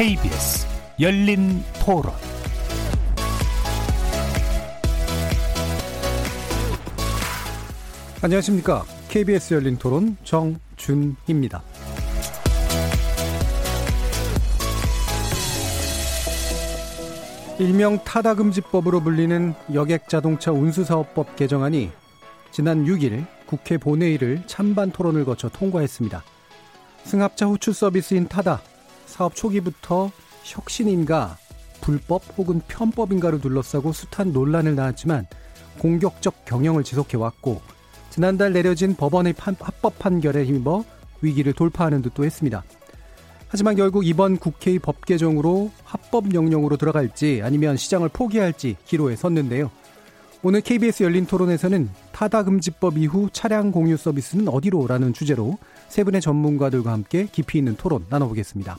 KBS 열린 토론 안녕하십니까. KBS 열린 토론 정준희입니다. 일명 타다금지법으로 불리는 여객자동차 운수사업법 개정안이 지난 6일 국회 본회의를 찬반 토론을 거쳐 통과했습니다. 승합차 호출 서비스인 타다 사업 초기부터 혁신인가 불법 혹은 편법인가를 둘러싸고 숱한 논란을 낳았지만 공격적 경영을 지속해왔고 지난달 내려진 법원의 판, 합법 판결에 힘입어 위기를 돌파하는 듯도 했습니다. 하지만 결국 이번 국회의 법 개정으로 합법 명령으로 들어갈지 아니면 시장을 포기할지 기로에 섰는데요. 오늘 KBS 열린 토론에서는 타다금지법 이후 차량 공유 서비스는 어디로 라는 주제로 세 분의 전문가들과 함께 깊이 있는 토론 나눠보겠습니다.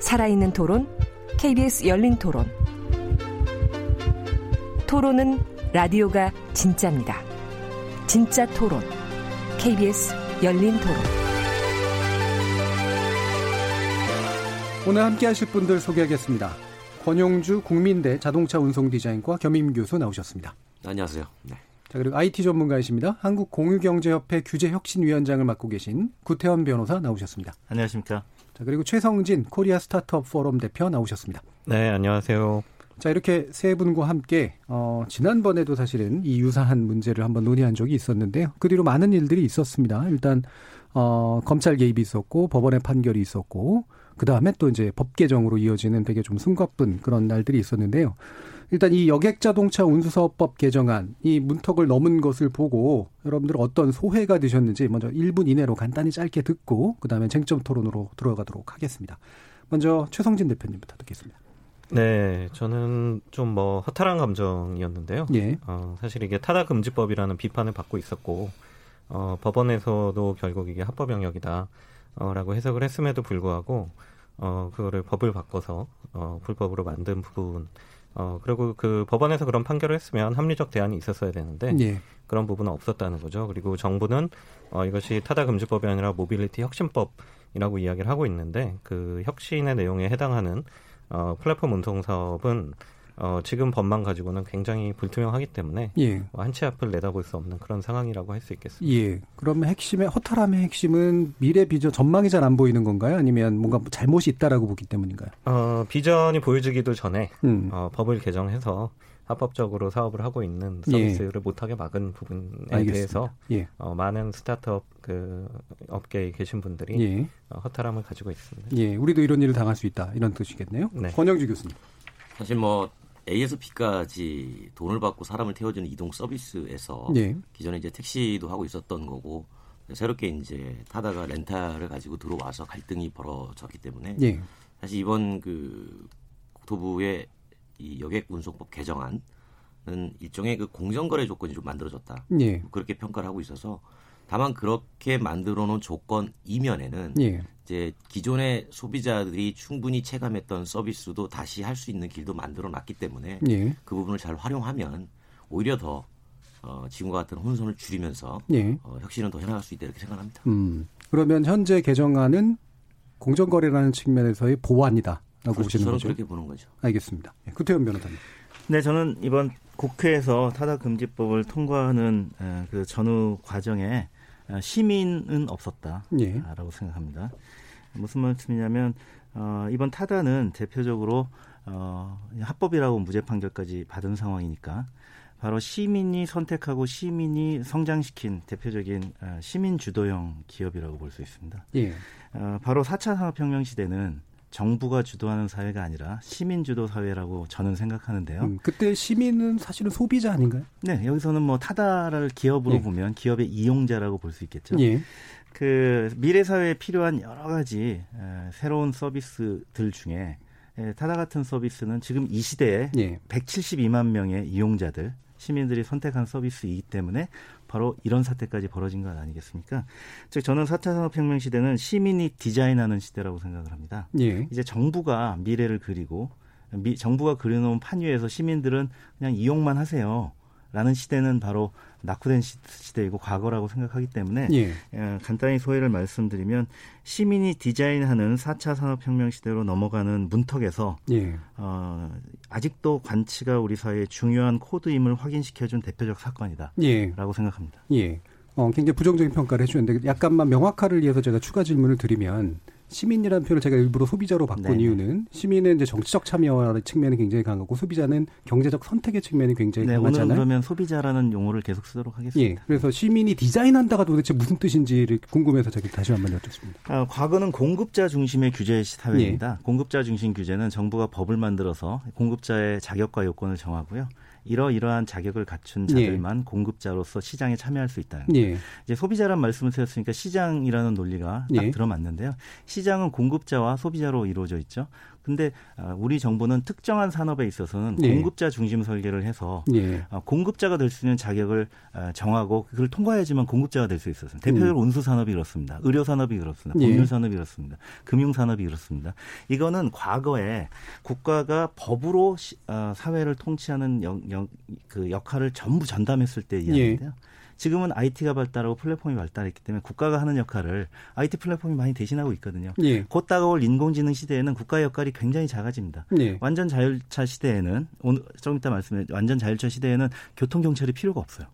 살아있는 토론, KBS 열린 토론. 토론은 라디오가 진짜입니다. 진짜 토론, KBS 열린 토론. 오늘 함께 하실 분들 소개하겠습니다. 권용주 국민대 자동차 운송 디자인과 겸임 교수 나오셨습니다. 안녕하세요. 네. 자, 그리고 IT 전문가이십니다. 한국공유경제협회 규제혁신위원장을 맡고 계신 구태원 변호사 나오셨습니다. 안녕하십니까. 자, 그리고 최성진 코리아 스타트업 포럼 대표 나오셨습니다. 네, 안녕하세요. 자, 이렇게 세 분과 함께, 어, 지난번에도 사실은 이 유사한 문제를 한번 논의한 적이 있었는데요. 그 뒤로 많은 일들이 있었습니다. 일단, 어, 검찰 개입이 있었고, 법원의 판결이 있었고, 그 다음에 또 이제 법 개정으로 이어지는 되게 좀 숨가쁜 그런 날들이 있었는데요. 일단 이 여객자동차 운수사업법 개정안, 이 문턱을 넘은 것을 보고 여러분들 어떤 소회가 되셨는지 먼저 1분 이내로 간단히 짧게 듣고, 그 다음에 쟁점 토론으로 들어가도록 하겠습니다. 먼저 최성진 대표님부터 듣겠습니다. 네, 저는 좀 뭐 허탈한 감정이었는데요. 예. 어, 사실 이게 타다 금지법이라는 비판을 받고 있었고 어, 법원에서도 결국 이게 합법 영역이다. 어, 라고 해석을 했음에도 불구하고 어, 그거를 법을 바꿔서 어, 불법으로 만든 부분 어, 그리고 그 법원에서 그런 판결을 했으면 합리적 대안이 있었어야 되는데 예. 그런 부분은 없었다는 거죠. 그리고 정부는 어, 이것이 타다 금지법이 아니라 모빌리티 혁신법이라고 이야기를 하고 있는데 그 혁신의 내용에 해당하는 어, 플랫폼 운송 사업은 어, 지금 법만 가지고는 굉장히 불투명하기 때문에 예. 한치 앞을 내다볼 수 없는 그런 상황이라고 할 수 있겠습니다. 예. 그러면 핵심의 허탈함의 핵심은 미래 비전 전망이 잘 안 보이는 건가요? 아니면 뭔가 잘못이 있다라고 보기 때문인가요? 어, 비전이 보여지기도 전에 음. 어, 법을 개정해서 합법적으로 사업을 하고 있는 서비스를 못하게 막은 부분에 예. 알겠습니다. 대해서 예. 어, 많은 스타트업 그 업계에 계신 분들이 예. 어, 허탈함을 가지고 있습니다. 예. 우리도 이런 일을 당할 수 있다. 이런 뜻이겠네요. 네. 권영주 교수님. 사실 뭐 A에서 B까지 돈을 받고 사람을 태워주는 이동 서비스에서 예. 기존에 이제 택시도 하고 있었던 거고 새롭게 이제 타다가 렌탈을 가지고 들어와서 갈등이 벌어졌기 때문에 예. 사실 이번 그 국토부의 이 여객 운송법 개정안은 일종의 그 공정거래 조건이 좀 만들어졌다. 예. 그렇게 평가를 하고 있어서 다만 그렇게 만들어 놓은 조건 이면에는 예. 이제 기존의 소비자들이 충분히 체감했던 서비스도 다시 할 수 있는 길도 만들어 놨기 때문에 예. 그 부분을 잘 활용하면 오히려 더 어, 지금과 같은 혼선을 줄이면서 예. 어, 혁신은 더 해나갈 수 있다 이렇게 생각합니다. 음. 그러면 현재 개정안은 공정거래라는 측면에서의 보완이다라고 그렇죠. 보시는 저는 거죠? 그렇게 보는 거죠. 알겠습니다. 예. 구태현 변호사님. 네, 저는 이번 국회에서 타다 금지법을 통과하는 에, 그 전후 과정에 어, 시민은 없었다라고 예. 생각합니다. 무슨 말씀이냐면 어, 이번 타다는 대표적으로 어, 합법이라고 무죄 판결까지 받은 상황이니까 바로 시민이 선택하고 시민이 성장시킨 대표적인 어, 시민 주도형 기업이라고 볼 수 있습니다. 예. 어, 바로 4차 산업혁명 시대는 정부가 주도하는 사회가 아니라 시민 주도 사회라고 저는 생각하는데요. 음, 그때 시민은 사실은 소비자 아닌가요? 네, 여기서는 뭐 타다를 기업으로 예. 보면 기업의 이용자라고 볼 수 있겠죠. 예. 그 미래 사회에 필요한 여러 가지 에, 새로운 서비스들 중에 예, 타다 같은 서비스는 지금 이 시대에 예. 172만 명의 이용자들 시민들이 선택한 서비스이기 때문에 바로 이런 사태까지 벌어진 것 아니겠습니까? 즉 저는 4차 산업혁명 시대는 시민이 디자인하는 시대라고 생각을 합니다. 예. 이제 정부가 미래를 그리고 미, 정부가 그려놓은 판 위에서 시민들은 그냥 이용만 하세요. 라는 시대는 바로 낙후된 시, 시대이고 과거라고 생각하기 때문에 예. 예, 간단히 소회를 말씀드리면 시민이 디자인하는 4차 산업혁명 시대로 넘어가는 문턱에서 예. 어, 아직도 관치가 우리 사회의 중요한 코드임을 확인시켜준 대표적 사건이다라고 예. 생각합니다. 예. 어, 굉장히 부정적인 평가를 해주셨는데 약간만 명확화를 위해서 제가 추가 질문을 드리면 시민이라는 표현을 제가 일부러 소비자로 바꾼 네네. 이유는 시민은 이제 정치적 참여의 측면이 굉장히 강하고 소비자는 경제적 선택의 측면이 굉장히 네, 오늘 강하잖아요. 그러면 소비자라는 용어를 계속 쓰도록 하겠습니다. 예. 그래서 시민이 디자인한다가 도대체 무슨 뜻인지를 궁금해서 제가 다시 한번 여쭙습니다. 아, 과거는 공급자 중심의 규제 예. 사회입니다. 공급자 중심 규제는 정부가 법을 만들어서 공급자의 자격과 요건을 정하고요. 이러이러한 자격을 갖춘 자들만 공급자로서 시장에 참여할 수 있다는 거예요. 예. 이제 소비자란 말씀을 드렸으니까 시장이라는 논리가 딱 예. 들어맞는데요. 시장은 공급자와 소비자로 이루어져 있죠. 근데 아, 우리 정부는 특정한 산업에 있어서는 예. 공급자 중심 설계를 해서 예. 아, 공급자가 될 수 있는 자격을 아, 정하고 그걸 통과해야지만 공급자가 될 수 있었습니다. 대표적으로 운수 산업이 그렇습니다. 의료 산업이 그렇습니다. 음. 예. 법률 산업이 그렇습니다. 금융 산업이 그렇습니다. 이거는 과거에 국가가 법으로 사회를 통치하는 영- 영- 그 역할을 전부 전담했을 때 예. 이야기인데요. 지금은 IT가 발달하고 플랫폼이 발달했기 때문에 국가가 하는 역할을 IT 플랫폼이 많이 대신하고 있거든요. 예. 곧 다가올 인공지능 시대에는 국가의 역할이 굉장히 작아집니다. 예. 완전 자율차 시대에는 오늘 좀 이따 말씀해 완전 자율차 시대에는 교통 경찰이 필요가 없어요.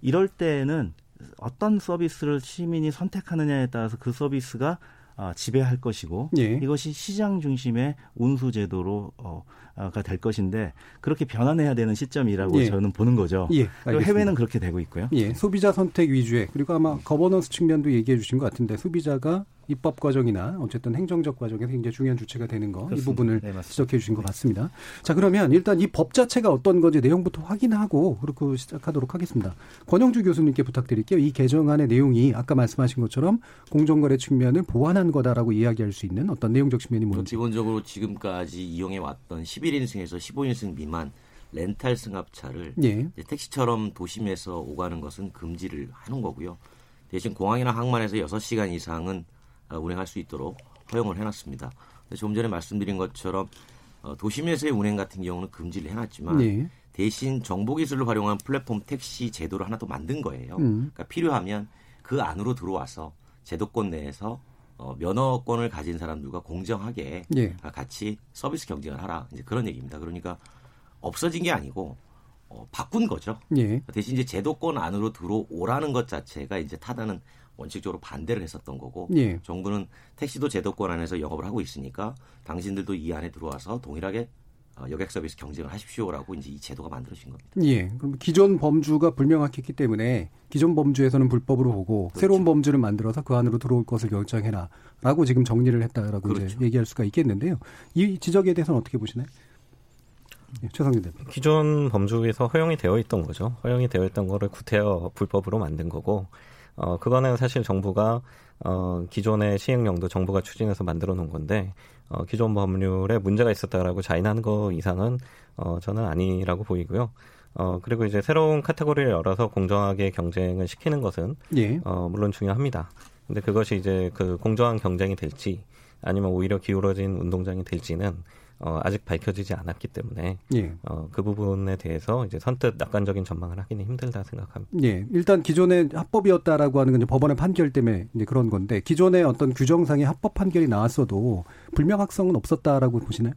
이럴 때에는 어떤 서비스를 시민이 선택하느냐에 따라서 그 서비스가 아, 지배할 것이고 예. 이것이 시장 중심의 운수 제도로 어, 가 될 것인데 그렇게 변환해야 되는 시점이라고 예. 저는 보는 거죠. 예. 그리고. 해외는 그렇게 되고 있고요. 예, 소비자 선택 위주의 그리고 아마 거버넌스 측면도 얘기해 주신 것 같은데 소비자가 입법 과정이나 어쨌든 행정적 과정에서 굉장히 중요한 주체가 되는 거 이. 부분을 네. 지적해 주신 것 같습니다. 자 그러면 일단 이 법 자체가 어떤 건지 내용부터 확인하고 그렇게 시작하도록 하겠습니다. 권영주 교수님께 부탁드릴게요. 이 개정안의 내용이 아까 말씀하신 것처럼 공정거래 측면을 보완한 거다라고 이야기할 수 있는 어떤 내용적 측면이 뭐 뭔지. 기본적으로 지금까지 이용해 왔던 11인승에서 15인승 미만 렌탈 승합차를 예, 택시처럼 도심에서 오가는 것은 금지를 하는 거고요. 대신 공항이나 항만에서 6시간 이상은 어, 운행할 수 있도록 허용을 해놨습니다. 조금 전에 말씀드린 것처럼 어, 도심에서의 운행 같은 경우는 금지를 해놨지만 예, 대신 정보 기술을 활용한 플랫폼 택시 제도를 하나 또 만든 거예요. 음. 그러니까 필요하면 그 안으로 들어와서 제도권 내에서 어, 면허권을 가진 사람들과 공정하게 예, 같이 서비스 경쟁을 하라. 이제 그런 얘기입니다. 그러니까 없어진 게 아니고 어, 바꾼 거죠. 예, 대신 이제 제도권 안으로 들어오라는 것 자체가 이제 타다는 원칙적으로 반대를 했었던 거고 예. 정부는 택시도 제도권 안에서 영업을 하고 있으니까 당신들도 이 안에 들어와서 동일하게 어, 여객 서비스 경쟁을 하십시오라고 이제 이 제도가 만들어진 겁니다. 예. 그럼 기존 범주가 불명확했기 때문에 기존 범주에서는 불법으로 보고 그렇죠. 새로운 범주를 만들어서 그 안으로 들어올 것을 결정해라라고 지금 정리를 했다라고 이제 그렇죠. 얘기할 수가 있겠는데요. 이 지적에 대해서는 어떻게 보시나요? 예, 최성준 대표. 기존 범주에서 허용이 되어 있던 거죠. 허용이 되어 있던 거를 구태여 불법으로 만든 거고, 어, 그거는 사실 정부가, 어, 기존의 시행령도 정부가 추진해서 만들어 놓은 건데, 어, 기존 법률에 문제가 있었다라고 자인하는 거 이상은, 어, 저는 아니라고 보이고요. 어, 그리고 이제 새로운 카테고리를 열어서 공정하게 경쟁을 시키는 것은, 예. 어, 물론 중요합니다. 근데 그것이 이제 그 공정한 경쟁이 될지, 아니면 오히려 기울어진 운동장이 될지는, 어, 아직 밝혀지지 않았기 때문에, 예. 어, 그 부분에 대해서 이제 선뜻 낙관적인 전망을 하기는 힘들다 생각합니다. 예. 일단 기존의 합법이었다라고 하는 건 이제 법원의 판결 때문에 이제 그런 건데 기존의 어떤 규정상의 합법 판결이 나왔어도 불명확성은 없었다라고 보시나요?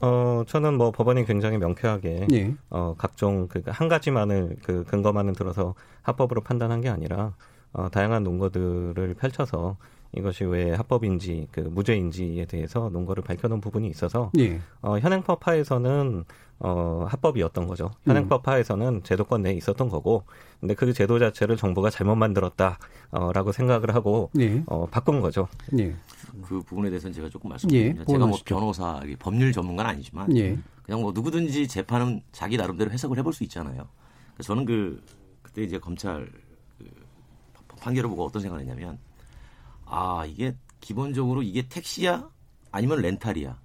어, 저는 뭐 법원이 굉장히 명쾌하게 예. 어, 각종 그한 가지만을 그 근거만을 들어서 합법으로 판단한 게 아니라 어, 다양한 논거들을 펼쳐서 이것이 왜 합법인지 그 무죄인지에 대해서 논거를 밝혀놓은 부분이 있어서 예. 어, 현행법 하에서는 어, 합법이었던 거죠. 현행법 하에서는 제도권 내에 있었던 거고, 근데 그 제도 자체를 정부가 잘못 만들었다라고 생각을 하고 예. 어, 바꾼 거죠. 예. 그 부분에 대해서는 제가 조금 예, 말씀드립니다. 제가 뭐. 변호사, 법률 전문가는 아니지만 예. 그냥 뭐 누구든지 재판은 자기 나름대로 해석을 해볼 수 있잖아요. 저는 그 그때 이제 검찰 그 판결을 보고 어떤 생각을 했냐면 아 이게 기본적으로 이게 택시야 아니면 렌탈이야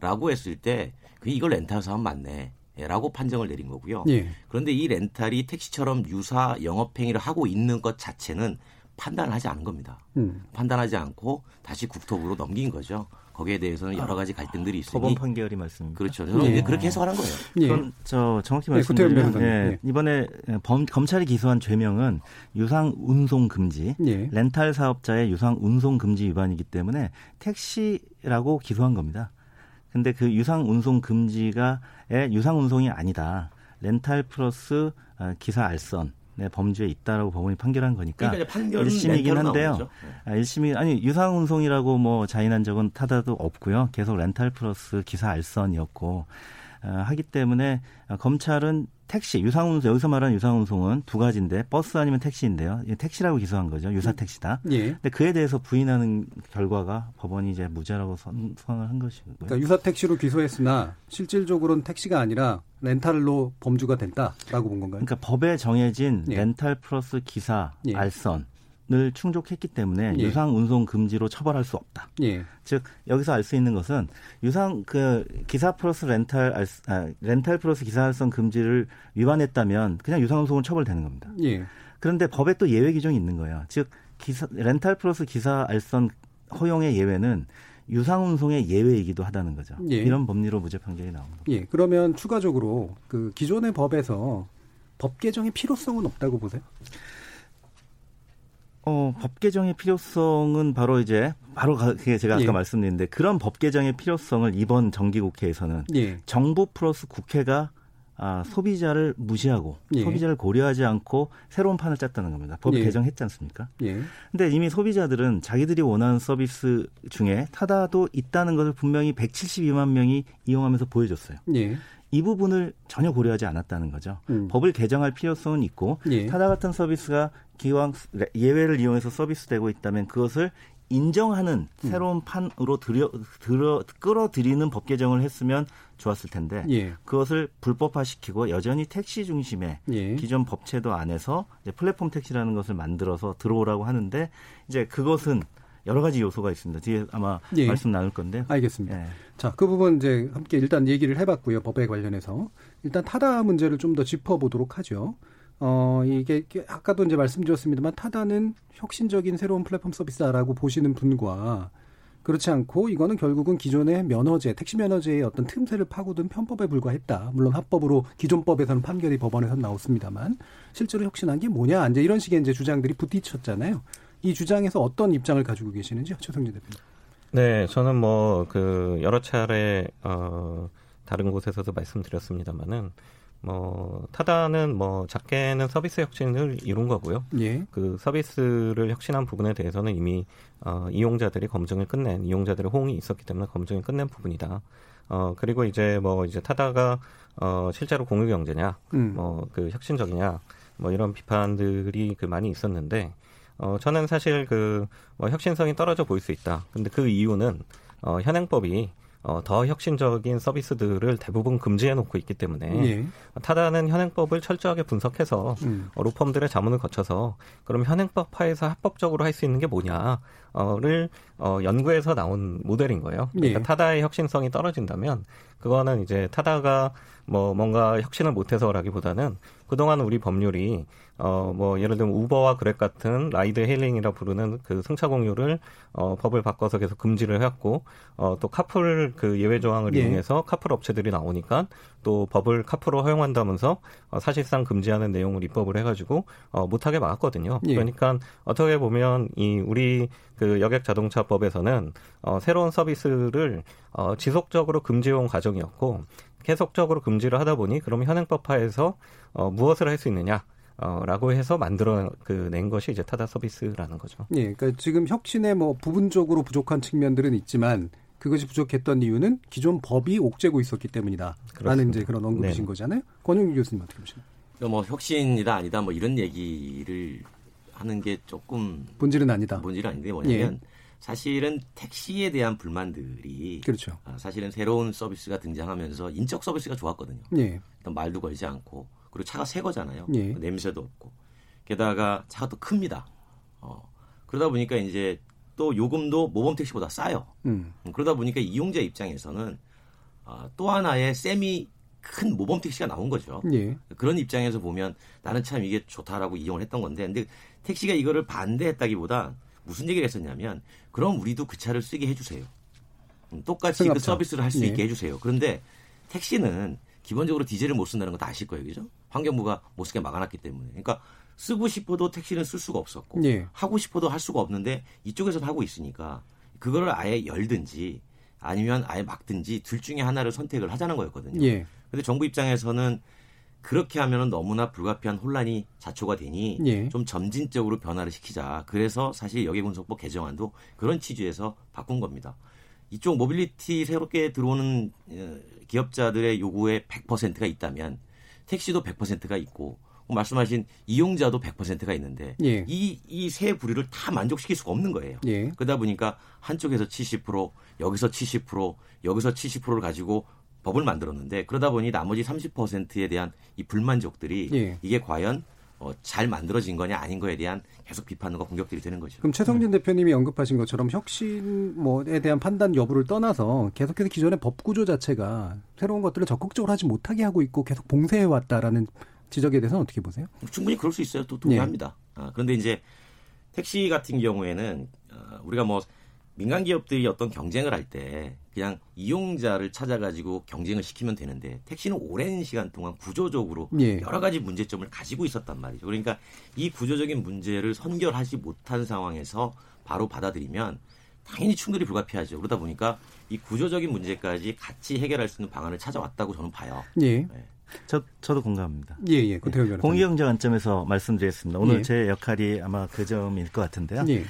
라고 했을 때 그 이걸 렌탈 사업 맞네. 라고 판정을 내린 거고요. 예. 그런데 이 렌탈이 택시처럼 유사 영업행위를 하고 있는 것 자체는 판단을 하지 않은 겁니다. 음. 판단하지 않고 다시 국토부로 넘긴 거죠. 거기에 대해서는 여러 가지 갈등들이 있으니 법원 판결이 말씀입니다. 그렇죠. 예. 그렇게 해석을 한 거예요. 예. 그건 저 정확히 네, 말씀드리면. 예, 예. 이번에 범, 검찰이 기소한 죄명은 유상 운송 금지, 예. 렌탈 사업자의 유상 운송 금지 위반이기 때문에 택시라고 기소한 겁니다. 근데 그 유상 운송 금지가의 유상 운송이 아니다. 렌탈 플러스 어, 기사 알선의 범주에 있다라고 법원이 판결한 거니까 그러니까 이제 판결은 1심이긴 렌탈로 한데요. 네. 아, 1심이 아니 유상 운송이라고 뭐 자인한 적은 타다도 없고요. 계속 렌탈 플러스 기사 알선이었고 어, 하기 때문에 어, 검찰은 택시 유상 운송 여기서 말하는 유상 운송은 두 가지인데 버스 아니면 택시인데요. 택시라고 기소한 거죠. 유사 택시다. 예. 근데 그에 대해서 부인하는 결과가 법원이 이제 무죄라고 선, 선을 한 것이고요. 그러니까 유사 택시로 기소했으나 실질적으로는 택시가 아니라 렌탈로 범주가 됐다라고 본 건가요? 그러니까 법에 정해진 예. 렌탈 플러스 기사 예. 알선 을 충족했기 때문에 예. 유상 운송 금지로 처벌할 수 없다. 예. 즉 여기서 알 수 있는 것은 유상 그 기사 플러스 렌탈 알, 아, 렌탈 플러스 기사 알선 금지를 위반했다면 그냥 유상 운송은 처벌되는 겁니다. 예. 그런데 법에 또 예외 규정이 있는 거예요. 즉 기사 렌탈 플러스 기사 알선 허용의 예외는 유상 운송의 예외이기도 하다는 거죠. 예. 이런 법리로 무죄 판결이 나온 겁니다. 예. 그러면 추가적으로 그 기존의 법에서 법 개정의 필요성은 없다고 보세요? 어, 법 개정의 필요성은 바로 이제 바로 제가 아까 예. 말씀드렸는데 그런 법 개정의 필요성을 이번 정기국회에서는 예. 정부 플러스 국회가 아, 소비자를 무시하고 예. 소비자를 고려하지 않고 새로운 판을 짰다는 겁니다. 법 예. 개정했지 않습니까? 예. 근데 이미 소비자들은 자기들이 원하는 서비스 중에 타다도 있다는 것을 분명히 172만 명이 이용하면서 보여줬어요. 예. 이 부분을 전혀 고려하지 않았다는 거죠. 음. 법을 개정할 필요성은 있고 예. 타다 같은 서비스가 기왕 예외를 이용해서 서비스되고 있다면 그것을 인정하는 음. 새로운 판으로 들여, 들어, 끌어들이는 법 개정을 했으면 좋았을 텐데 예. 그것을 불법화시키고 여전히 택시 중심의 예. 기존 법체도 안에서 플랫폼 택시라는 것을 만들어서 들어오라고 하는데 이제 그것은 여러 가지 요소가 있습니다. 뒤에 아마 예. 말씀 나눌 건데요. 알겠습니다. 예. 자, 그 부분 이제 함께 일단 얘기를 해봤고요. 법에 관련해서. 일단 타다 문제를 좀 더 짚어보도록 하죠. 어, 이게 아까도 이제 말씀드렸습니다만 타다는 혁신적인 새로운 플랫폼 서비스다라고 보시는 분과 그렇지 않고 이거는 결국은 기존의 면허제, 택시 면허제의 어떤 틈새를 파고든 편법에 불과했다. 물론 합법으로 기존 법에서는 판결이 법원에서 나왔습니다만 실제로 혁신한 게 뭐냐 이제 이런 식의 이제 주장들이 부딪혔잖아요. 이 주장에서 어떤 입장을 가지고 계시는지요, 최성진 대표님. 네, 저는 뭐 그 여러 차례 어 다른 곳에서도 말씀드렸습니다만은 뭐 타다는 뭐 작게는 서비스 혁신을 이룬 거고요. 예, 그 서비스를 혁신한 부분에 대해서는 이미 어, 이용자들이 검증을 끝낸 이용자들의 호응이 있었기 때문에 검증을 끝낸 부분이다. 어 그리고 이제 뭐 이제 타다가 어 실제로 공유 경제냐, 음. 뭐그 혁신적이냐, 뭐 이런 비판들이 그 많이 있었는데 어 저는 사실 그 뭐 혁신성이 떨어져 보일 수 있다. 근데 그 이유는 어 현행법이 어, 더 혁신적인 서비스들을 대부분 금지해 놓고 있기 때문에 예, 타다는 현행법을 철저하게 분석해서 음. 어, 로펌들의 자문을 거쳐서 그럼 현행법 하에서 합법적으로 할 수 있는 게 뭐냐를 어, 연구해서 나온 모델인 거예요. 그러니까 예. 타다의 혁신성이 떨어진다면 그거는 이제 타다가 뭐 뭔가 혁신을 못해서라기보다는 그동안 우리 법률이 어 뭐 예를 들면 우버와 그랩 같은 ride hailing이라 부르는 그 승차 공유를 어 법을 바꿔서 계속 금지를 해왔고 어 또 카풀 그 예외 조항을 예. 이용해서 카풀 업체들이 나오니까 또 법을 카풀로 허용한다면서 어, 사실상 금지하는 내용을 입법을 해가지고 어 못하게 막았거든요. 예. 그러니까 어떻게 보면 이 우리 그 여객 자동차법에서는 어 새로운 서비스를 어 지속적으로 금지해온 과정이었고 계속적으로 금지를 하다 보니 그럼 현행법 하에서 어, 무엇을 할 수 있느냐? 어, 라고 해서 만들어 그 낸 것이 이제 타다 서비스라는 거죠. 예, 그러니까 지금 혁신에 뭐 부분적으로 부족한 측면들은 있지만 그것이 부족했던 이유는 기존 법이 옥죄고 있었기 때문이다. 라는 그렇습니다. 이제 그런 언급이신 네. 거잖아요. 권영규 교수님 어떻게 보시나요? 뭐 혁신이다 아니다 뭐 이런 얘기를 하는 게 조금 본질은 아니다. 본질은 아닌데 뭐냐면 사실은 택시에 대한 불만들이 그렇죠. 아, 사실은 새로운 서비스가 등장하면서 인적 서비스가 좋았거든요. 예, 일단 말도 걸지 않고 그리고 차가 새 거잖아요. 예. 냄새도 없고 게다가 차가 또 큽니다. 어, 그러다 보니까 이제 또 요금도 모범 택시보다 싸요. 음. 그러다 보니까 이용자 입장에서는 아, 또 하나의 셈이 큰 모범 택시가 나온 거죠. 예. 그런 입장에서 보면 나는 참 이게 좋다라고 이용을 했던 건데 근데 택시가 이거를 반대했다기보다 무슨 얘기를 했었냐면 그럼 우리도 그 차를 쓰게 해주세요. 음, 똑같이 그 승합차. 서비스를 할수 예. 있게 해주세요. 그런데 택시는 기본적으로 디젤을 못 쓴다는 거 다 아실 거예요, 그죠? 환경부가 못 쓰게 막아놨기 때문에. 그러니까 쓰고 싶어도 택시는 쓸 수가 없었고 예. 하고 싶어도 할 수가 없는데 이쪽에서는 하고 있으니까 그거를 아예 열든지 아니면 아예 막든지 둘 중에 하나를 선택을 하자는 거였거든요. 예. 근데 정부 입장에서는 그렇게 하면은 너무나 불가피한 혼란이 자초가 되니 예. 좀 점진적으로 변화를 시키자. 그래서 사실 여객운송법 개정안도 그런 취지에서 바꾼 겁니다. 이쪽 모빌리티 새롭게 들어오는 어, 기업자들의 요구에 100%가 있다면 택시도 100%가 있고 말씀하신 이용자도 100%가 있는데 예. 이이 세 부류를 다 만족시킬 수가 없는 거예요. 예. 그러다 보니까 한쪽에서 70% 여기서 70% 여기서 70%를 가지고 법을 만들었는데 그러다 보니 나머지 30%에 대한 이 불만족들이 예. 이게 과연 어, 잘 만들어진 거냐 아닌 거에 대한 계속 비판과 공격들이 되는 거죠. 그럼 최성진 대표님이 언급하신 것처럼 혁신 뭐에 대한 판단 여부를 떠나서 계속해서 기존의 법 구조 자체가 새로운 것들을 적극적으로 하지 못하게 하고 있고 계속 봉쇄해 왔다라는 지적에 대해서는 어떻게 보세요? 충분히 그럴 수 있어요. 또 예. 동의합니다. 아, 그런데 이제 택시 같은 경우에는 어, 우리가 뭐 민간 기업들이 어떤 경쟁을 할 때 그냥 이용자를 찾아가지고 경쟁을 시키면 되는데 택시는 오랜 시간 동안 구조적으로 예. 여러 가지 문제점을 가지고 있었단 말이죠. 그러니까 이 구조적인 문제를 선결하지 못한 상황에서 바로 받아들이면 당연히 충돌이 불가피하죠. 그러다 보니까 이 구조적인 문제까지 같이 해결할 수 있는 방안을 찾아왔다고 저는 봐요. 예. 저, 저도 공감합니다. 예, 예. 변호사님. 공유경제 관점에서 말씀드리겠습니다. 오늘 예. 제 역할이 아마 그 점일 것 같은데요. 예.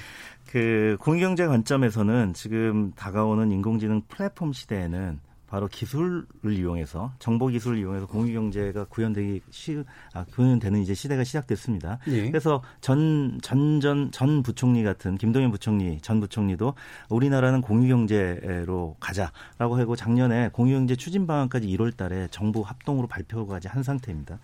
그 공유경제 관점에서는 지금 다가오는 인공지능 플랫폼 시대에는 바로 기술을 이용해서 정보 기술을 이용해서 공유 경제가 구현되기 시, 아, 구현되는 이제 시대가 시작됐습니다. 예. 그래서 전 전 전 전 부총리 같은 김동연 부총리 전 부총리도 우리나라는 공유 경제로 가자라고 하고 작년에 공유 경제 추진 방안까지 1월달에 정부 합동으로 발표까지 한 상태입니다.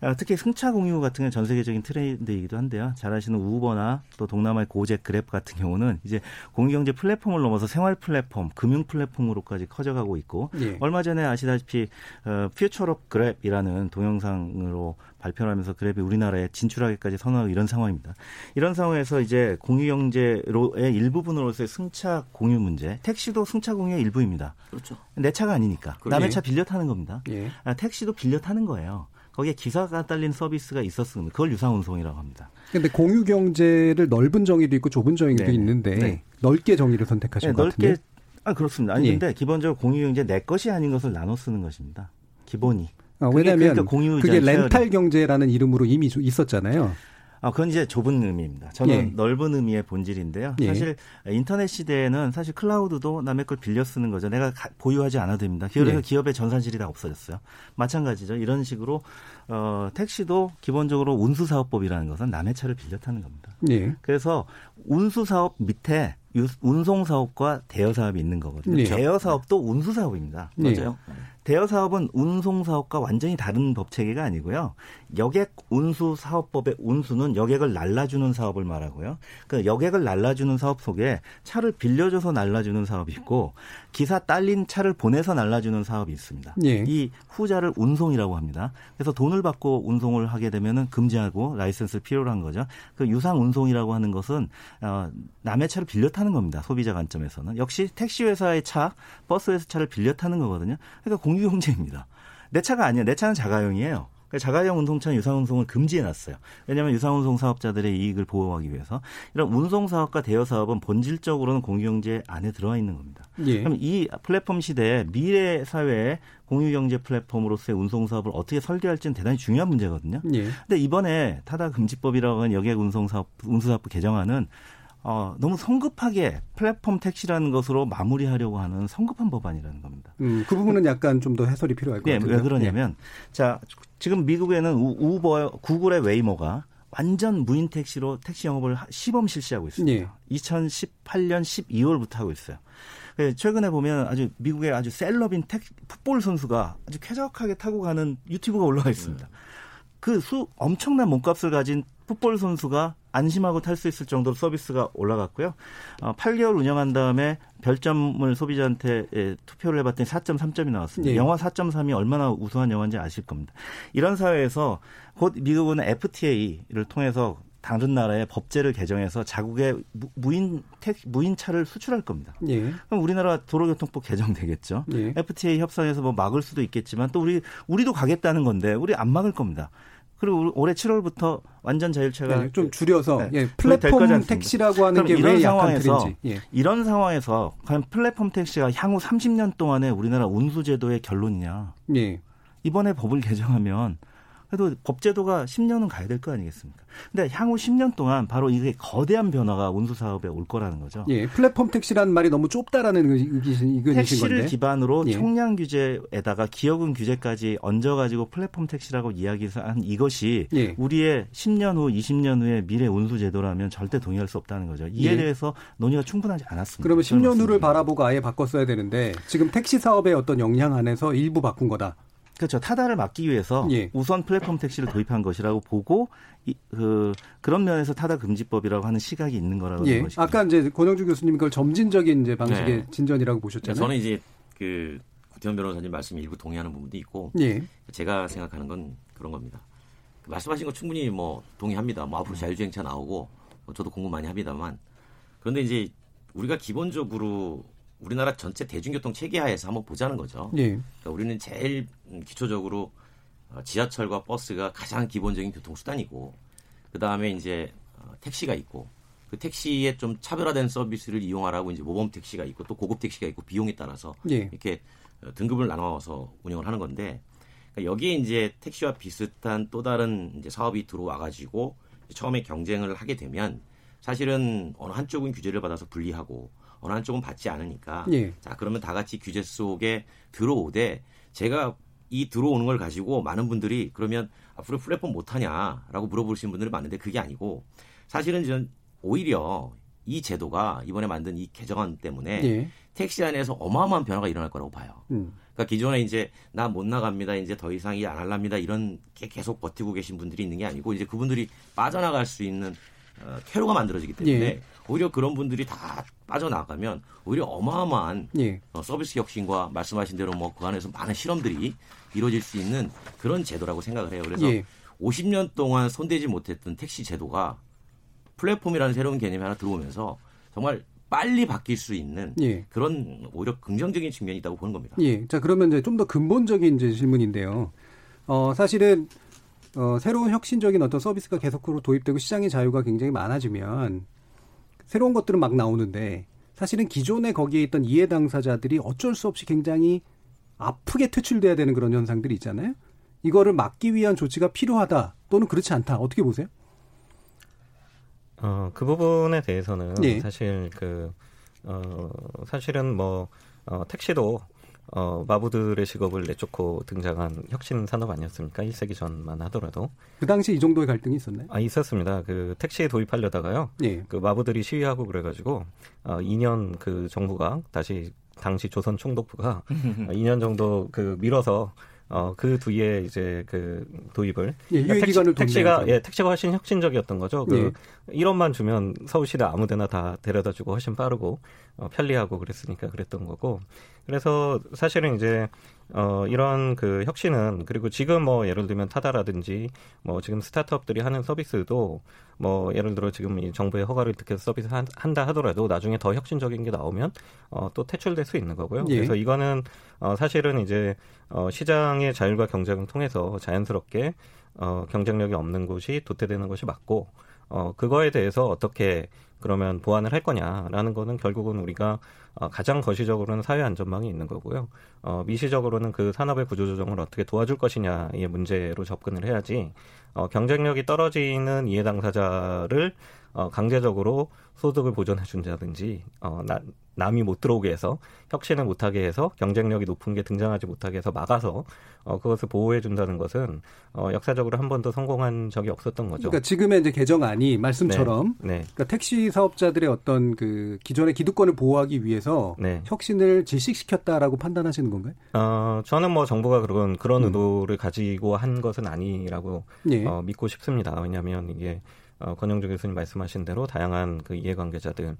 아, 특히 승차 공유 같은 경우는 전 세계적인 트렌드이기도 한데요. 잘 아시는 우버나 또 동남아의 고잭 그랩 같은 경우는 이제 공유경제 플랫폼을 넘어서 생활 플랫폼, 금융 플랫폼으로까지 커져가고 있고 예. 얼마 전에 아시다시피 어, Future of Grab이라는 동영상으로 발표를 하면서 그랩이 우리나라에 진출하기까지 선언하고 이런 상황입니다. 이런 상황에서 이제 공유경제로의 일부분으로서의 승차 공유 문제, 택시도 승차 공유의 일부입니다. 그렇죠. 내 차가 아니니까 그러네. 남의 차 빌려 타는 겁니다. 예. 아, 택시도 빌려 타는 거예요. 거기에 기사가 딸린 서비스가 있었습니다. 그걸 유상운송이라고 합니다. 근데 공유 경제를 넓은 정의도 있고 좁은 정의도 네네. 있는데 네. 넓게 정의를 선택하신 네, 것 넓게 같은데. 아 그렇습니다. 아니 예. 근데 기본적으로 공유 경제 내 것이 아닌 것을 나눠 쓰는 것입니다. 기본이. 아, 그게 왜냐하면 그러니까 공유자 그게. 렌탈 경제라는 이름으로 이미 주- 있었잖아요. 아, 그건 이제 좁은 의미입니다. 저는 예. 넓은 의미의 본질인데요. 예. 사실 인터넷 시대에는 사실 클라우드도 남의 걸 빌려 쓰는 거죠. 내가 가- 보유하지 않아도 됩니다. 그래서 예. 기업의 전산실이 다 없어졌어요. 마찬가지죠. 이런 식으로 어, 택시도 기본적으로 운수사업법이라는 것은 남의 차를 빌려 타는 겁니다. 예. 그래서 운수사업 밑에 유- 운송사업과 대여사업이 있는 거거든요. 예. 대여사업도 운수사업입니다. 예. 맞아요. 대여사업은 운송사업과 완전히 다른 법 체계가 아니고요. 여객 운수 사업법의 운수는 여객을 날라주는 사업을 말하고요. 그 여객을 날라주는 사업 속에 차를 빌려줘서 날라주는 사업이 있고 기사 딸린 차를 보내서 날라주는 사업이 있습니다. 예. 이 후자를 운송이라고 합니다. 그래서 돈을 받고 운송을 하게 되면은 금지하고 라이센스를 필요로 한 거죠. 그 유상 운송이라고 하는 것은 어, 남의 차를 빌려 타는 겁니다. 소비자 관점에서는 역시 택시 회사의 차, 버스 회사 차를 빌려 타는 거거든요. 그러니까 공유 경제입니다. 내 차가 아니에요. 내 차는 자가용이에요. 그러니까 자가용 운송차는 유상운송을 금지해놨어요. 왜냐하면 유상운송 사업자들의 이익을 보호하기 위해서 이런 운송사업과 대여사업은 본질적으로는 공유경제 안에 들어와 있는 겁니다. 예. 그럼 이 플랫폼 시대에 미래 사회의 공유경제 플랫폼으로서의 운송사업을 어떻게 설계할지는 대단히 중요한 문제거든요. 예. 근데 이번에 타다 금지법이라고 하는 여객 운송사업 운수사업법 개정안은 어, 너무 성급하게 플랫폼 택시라는 것으로 마무리하려고 하는 성급한 법안이라는 겁니다. 음, 그 부분은 약간 좀 더 해설이 필요할 것 네, 같은데. 왜 그러냐면 자 지금 미국에는 우, 우버, 구글의 웨이모가 완전 무인 택시로 택시 영업을 하- 시범 실시하고 있습니다. 예. 2018년 12월부터 하고 있어요. 예, 최근에 보면 아주 미국의 아주 셀럽인 택, 풋볼 선수가 아주 쾌적하게 타고 가는 유튜브가 올라와 있습니다. 그 수 엄청난 몸값을 가진 풋볼 선수가 안심하고 탈 수 있을 정도로 서비스가 올라갔고요. 어, 8개월 운영한 다음에 별점을 소비자한테 예, 투표를 해봤더니 4.3점이 나왔습니다. 예. 영화 4.3이 얼마나 우수한 영화인지 아실 겁니다. 이런 사회에서 곧 미국은 FTA를 통해서 다른 나라의 법제를 개정해서 자국의 무- 무인 택 무인 차를 수출할 겁니다. 예. 그럼 우리나라 도로교통법 개정되겠죠. 예. FTA 협상에서 뭐 막을 수도 있겠지만 또 우리 우리도 가겠다는 건데 우리 안 막을 겁니다. 그리고 올- 올해 7월부터 완전 자율차가 네, 좀 줄여서 네. 예, 플랫폼? 택시라고 하는 게 이런 상황에서. 예. 이런 상황에서 과연 플랫폼 택시가 향후 30년 동안의 우리나라 운수 제도의 결론이냐? 예. 이번에 법을 개정하면 그래도 법 제도가 10년은 가야 될 거 아니겠습니까? 근데 향후 10년 동안 바로 이게 거대한 변화가 운수 사업에 올 거라는 거죠. 예. 플랫폼 택시라는 말이 너무 좁다라는 의- 의견이신 택시를 건데. 기반으로 예. 총량 규제에다가 기여금 규제까지 얹어가지고 플랫폼 택시라고 이야기한 이것이 예. 우리의 10년 후, 20년 후의 미래 운수 제도라면 절대 동의할 수 없다는 거죠. 이에 예. 대해서 논의가 충분하지 않았습니다. 그러면 저는 10년 후를. 바라보고 아예 바꿨어야 되는데 지금 택시 사업의 어떤 역량 안에서 일부 바꾼 거다. 그렇죠. 타다를 막기 위해서 예. 우선 플랫폼 택시를 도입한 것이라고 보고 이, 그 그런 면에서 타다 금지법이라고 하는 시각이 있는 거라고 예. 보는 것이죠. 아까 이제 권영주 교수님 그걸 점진적인 이제 방식의 네. 진전이라고 보셨잖아요. 저는 이제 그 구태현 변호사님 말씀 일부 동의하는 부분도 있고 예. 제가 생각하는 건 그런 겁니다. 그 말씀하신 거 충분히 뭐 동의합니다. 뭐 음. 앞으로 자율주행차 나오고 뭐 저도 공부 많이 합니다만 그런데 이제 우리가 기본적으로 우리나라 전체 대중교통 체계하에서 한번 보자는 거죠. 예. 그러니까 우리는 제일 음, 기초적으로 어, 지하철과 버스가 가장 기본적인 교통수단이고 그 다음에 이제 어, 택시가 있고 그 택시에 좀 차별화된 서비스를 이용하라고 이제 모범 택시가 있고 또 고급 택시가 있고 비용에 따라서 예. 이렇게 어, 등급을 나눠서 운영을 하는 건데 그러니까 여기에 이제 택시와 비슷한 또 다른 이제 사업이 들어와 가지고 처음에 경쟁을 하게 되면 사실은 어느 한쪽은 규제를 받아서 불리하고 어느 한쪽은 받지 않으니까 예. 자 그러면 다 같이 규제 속에 들어오되 제가 이 들어오는 걸 가지고 많은 분들이 그러면 앞으로 플랫폼 못 하냐라고 물어보시는 분들이 많은데 그게 아니고 사실은 전 오히려 이 제도가 이번에 만든 이 개정안 때문에 예. 택시 안에서 어마어마한 변화가 일어날 거라고 봐요. 음. 그러니까 기존에 이제 나 못 나갑니다. 이제 더 이상 일 안 할랍니다. 이런 게 계속 버티고 계신 분들이 있는 게 아니고 이제 그분들이 빠져나갈 수 있는 어, 퇴로가 만들어지기 때문에 예. 오히려 그런 분들이 다 빠져나가면 오히려 어마어마한 예. 어, 서비스 혁신과 말씀하신 대로 뭐 그 안에서 많은 실험들이 이루어질 수 있는 그런 제도라고 생각을 해요. 그래서 예. 50년 동안 손대지 못했던 택시 제도가 플랫폼이라는 새로운 개념이 하나 들어오면서 정말 빨리 바뀔 수 있는 예. 그런 오히려 긍정적인 측면이 있다고 보는 겁니다. 예. 자, 그러면 이제 좀 더 근본적인 이제 질문인데요. 어, 사실은 어, 새로운 혁신적인 어떤 서비스가 계속으로 도입되고 시장의 자유가 굉장히 많아지면 새로운 것들은 막 나오는데 사실은 기존에 거기에 있던 이해 당사자들이 어쩔 수 없이 굉장히 아프게 퇴출돼야 되는 그런 현상들이 있잖아요. 이거를 막기 위한 조치가 필요하다 또는 그렇지 않다. 어떻게 보세요? 어, 그 부분에 대해서는 예. 사실 그, 어, 사실은 뭐, 어, 택시도 어, 마부들의 직업을 내쫓고 등장한 혁신 산업 아니었습니까? 1세기 전만 하더라도. 그 당시 이 정도의 갈등이 있었나요? 아, 있었습니다. 그 택시 도입하려다가요. 예. 그 마부들이 시위하고 그래가지고, 어, 2년 그 정부가 다시 당시 조선 총독부가 어, 2년 정도 그 밀어서 어, 그 뒤에 이제 그 도입을. 예, 유예 택시, 기간을 택시가. 예, 택시가 훨씬 혁신적이었던 거죠. 그, 예. 1원만 주면 서울시내 아무 데나 다 데려다 주고 훨씬 빠르고, 어, 편리하고 그랬으니까 그랬던 거고. 그래서 사실은 이제, 어, 이런 그 혁신은, 그리고 지금 뭐 예를 들면 타다라든지, 뭐 지금 스타트업들이 하는 서비스도, 뭐 예를 들어 지금 이 정부의 허가를 득해서 서비스 한, 한다 하더라도 나중에 더 혁신적인 게 나오면, 어, 또 퇴출될 수 있는 거고요. 예. 그래서 이거는, 어, 사실은 이제, 어, 시장의 자율과 경쟁을 통해서 자연스럽게 어, 경쟁력이 없는 곳이 도태되는 것이 맞고 어, 그거에 대해서 어떻게 그러면 보완을 할 거냐라는 거는 결국은 우리가 어, 가장 거시적으로는 사회 안전망이 있는 거고요. 어, 미시적으로는 그 산업의 구조조정을 어떻게 도와줄 것이냐의 문제로 접근을 해야지 어, 경쟁력이 떨어지는 이해 당사자를 어, 강제적으로 소득을 보전해 준다든지 어, 나, 남이 못 들어오게 해서 혁신을 못하게 해서 경쟁력이 높은 게 등장하지 못하게 해서 막아서 어, 그것을 보호해 준다는 것은 어, 역사적으로 한 번도 성공한 적이 없었던 거죠. 그러니까 지금의 이제 개정안이 말씀처럼 네. 그러니까 택시 사업자들의 어떤 그 기존의 기득권을 보호하기 위해서 네. 혁신을 질식시켰다라고 판단하시는 건가요? 어, 저는 뭐 정부가 그런 그런 음. 의도를 가지고 한 것은 아니라고 예. 어, 믿고 싶습니다. 왜냐하면 이게 어, 권영주 교수님 말씀하신 대로 다양한 그 이해관계자들의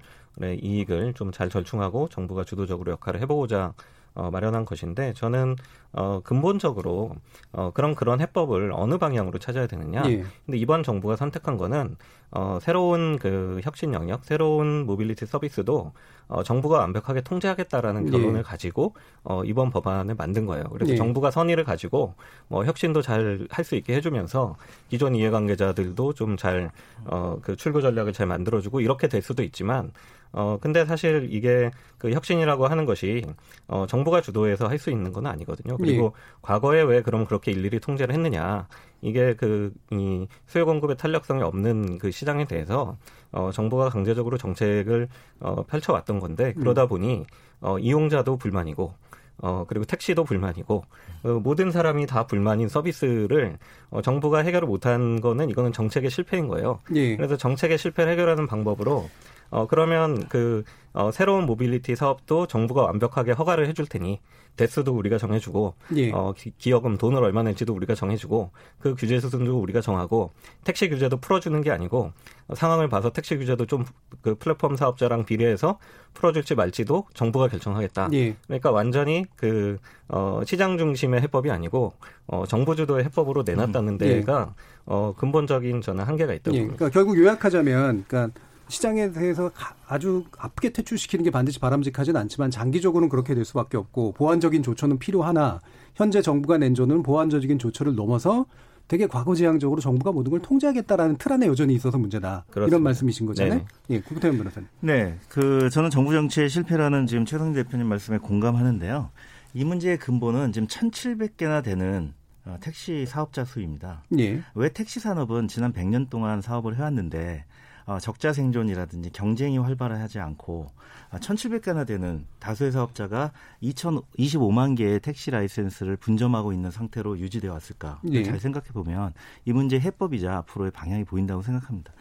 이익을 좀 잘 절충하고 정부가 주도적으로 역할을 해보고자 어, 마련한 것인데 저는 어, 근본적으로 어, 그런 그런 해법을 어느 방향으로 찾아야 되느냐. 예. 근데 이번 정부가 선택한 거는 어, 새로운 그 혁신 영역, 새로운 모빌리티 서비스도 어, 정부가 완벽하게 통제하겠다라는 예. 결론을 가지고 어, 이번 법안을 만든 거예요. 그래서 예. 정부가 선의를 가지고 뭐 혁신도 잘 할 수 있게 해주면서 기존 이해관계자들도 좀 잘 어, 그 출구 전략을 잘 만들어주고 이렇게 될 수도 있지만 어, 근데 사실 이게 그 혁신이라고 하는 것이 어, 정부가 주도해서 할 수 있는 건 아니거든요. 그리고 예. 과거에 왜 그럼 그렇게 일일이 통제를 했느냐. 이게 그, 이 수요 공급의 탄력성이 없는 그 시장에 대해서 어, 정부가 강제적으로 정책을 어, 펼쳐 왔던 건데 그러다 보니 어, 이용자도 불만이고 어, 그리고 택시도 불만이고, 어, 모든 사람이 다 불만인 서비스를 어, 정부가 해결을 못한 거는 이거는 정책의 실패인 거예요. 예. 그래서 정책의 실패를 해결하는 방법으로 어 그러면 그 어, 새로운 모빌리티 사업도 정부가 완벽하게 허가를 해줄 테니 대수도 우리가 정해주고 예. 어 기, 기여금 돈을 얼마 낼지도 우리가 정해주고 그 규제 수준도 우리가 정하고 택시 규제도 풀어주는 게 아니고 어, 상황을 봐서 택시 규제도 좀 그 플랫폼 사업자랑 비례해서 풀어줄지 말지도 정부가 결정하겠다. 예. 그러니까 완전히 그 어, 시장 중심의 해법이 아니고 어, 정부 주도의 해법으로 내놨다는 음, 예. 데가 어, 근본적인 저는 한계가 있다고 예, 봅니다. 그러니까 결국 요약하자면, 그러니까 시장에 대해서 가- 아주 아프게 퇴출시키는 게 반드시 바람직하진 않지만 장기적으로는 그렇게 될 수밖에 없고 보완적인 조처는 필요하나 현재 정부가 낸 조는 보완적인 조처를 넘어서 되게 과거지향적으로 정부가 모든 걸 통제하겠다라는 틀 안에 여전히 있어서 문제다. 그렇습니다. 이런 말씀이신 거잖아요. 네네. 예, 구태현 변호사님. 네, 그 저는 정부 정치의 실패라는 지금 최성 대표님 말씀에 공감하는데요. 이 문제의 근본은 지금 1,700개나 되는 어, 택시 사업자 수입니다. 예. 왜 택시 산업은 지난 100년 동안 사업을 해왔는데 어, 적자 생존이라든지 경쟁이 활발하지 않고 아, 1,700개나 되는 다수의 사업자가 2,025만 개의 택시 라이센스를 분점하고 있는 상태로 유지되어 왔을까? 예. 잘 생각해 보면 이 문제 해법이자 앞으로의 방향이 보인다고 생각합니다.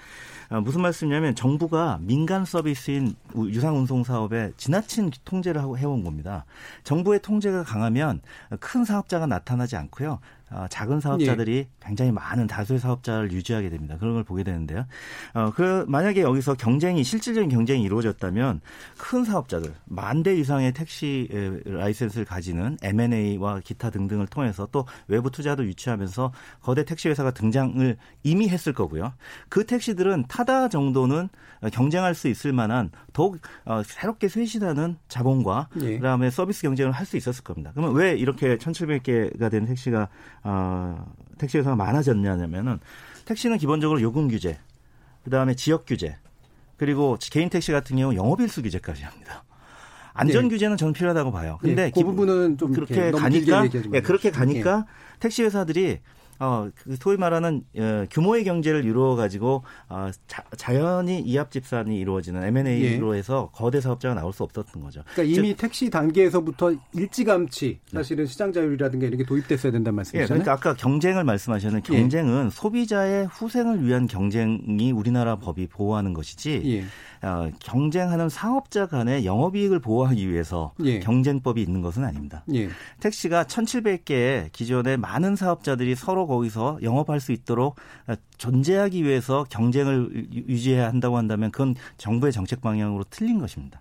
아, 무슨 말씀이냐면 정부가 민간 서비스인 우- 유상 운송 사업에 지나친 통제를 하고 해온 겁니다. 정부의 통제가 강하면 큰 사업자가 나타나지 않고요. 아, 작은 사업자들이 굉장히 많은 다수의 사업자를 유지하게 됩니다. 그런 걸 보게 되는데요. 어, 그 만약에 여기서 경쟁이 실질적인 경쟁이 이루어졌다면 큰 사업자들 만 대 이상의 택시 에, 라이센스를 가지는 M&A와 기타 등등을 통해서 또 외부 투자도 유치하면서 거대 택시 회사가 등장을 이미 했을 거고요. 그 택시들은 타다 정도는 어, 경쟁할 수 있을 만한 더욱 어, 새롭게 쇄신하는 자본과 예. 그다음에 서비스 경쟁을 할 수 있었을 겁니다. 그러면 왜 이렇게 1,700개가 된 택시가 어, 택시 회사가 많아졌냐면은 택시는 기본적으로 요금 규제, 그 다음에 지역 규제, 그리고 개인 택시 같은 경우 영업일수 규제까지 합니다. 안전 예. 규제는 저는 필요하다고 봐요. 근데 예, 그 부분은 좀 그렇게 가니까 예, 그렇게. 가니까 택시 회사들이 어, 그 소위 말하는 어, 규모의 경제를 이루어 가지고 어, 자, 연히 이합 집산이 이루어지는 M&A로 해서 거대 사업자가 나올 수 없었던 거죠. 그러니까 이미 택시 단계에서부터 일찌감치 사실은 시장 자율이라든가 이런 게 도입됐어야 된다는 예, 말씀이잖아요. 그러니까 아까 경쟁을 말씀하셨는데 예. 경쟁은 소비자의 후생을 위한 경쟁이 우리나라 법이 보호하는 것이지 예. 어, 경쟁하는 사업자 간의 영업이익을 보호하기 위해서 예. 경쟁법이 있는 것은 아닙니다. 예. 택시가 1,700개의 기존의 많은 사업자들이 서로 거기서 영업할 수 있도록 어, 존재하기 위해서 경쟁을 유- 유지해야 한다고 한다면 그건 정부의 정책 방향으로 틀린 것입니다.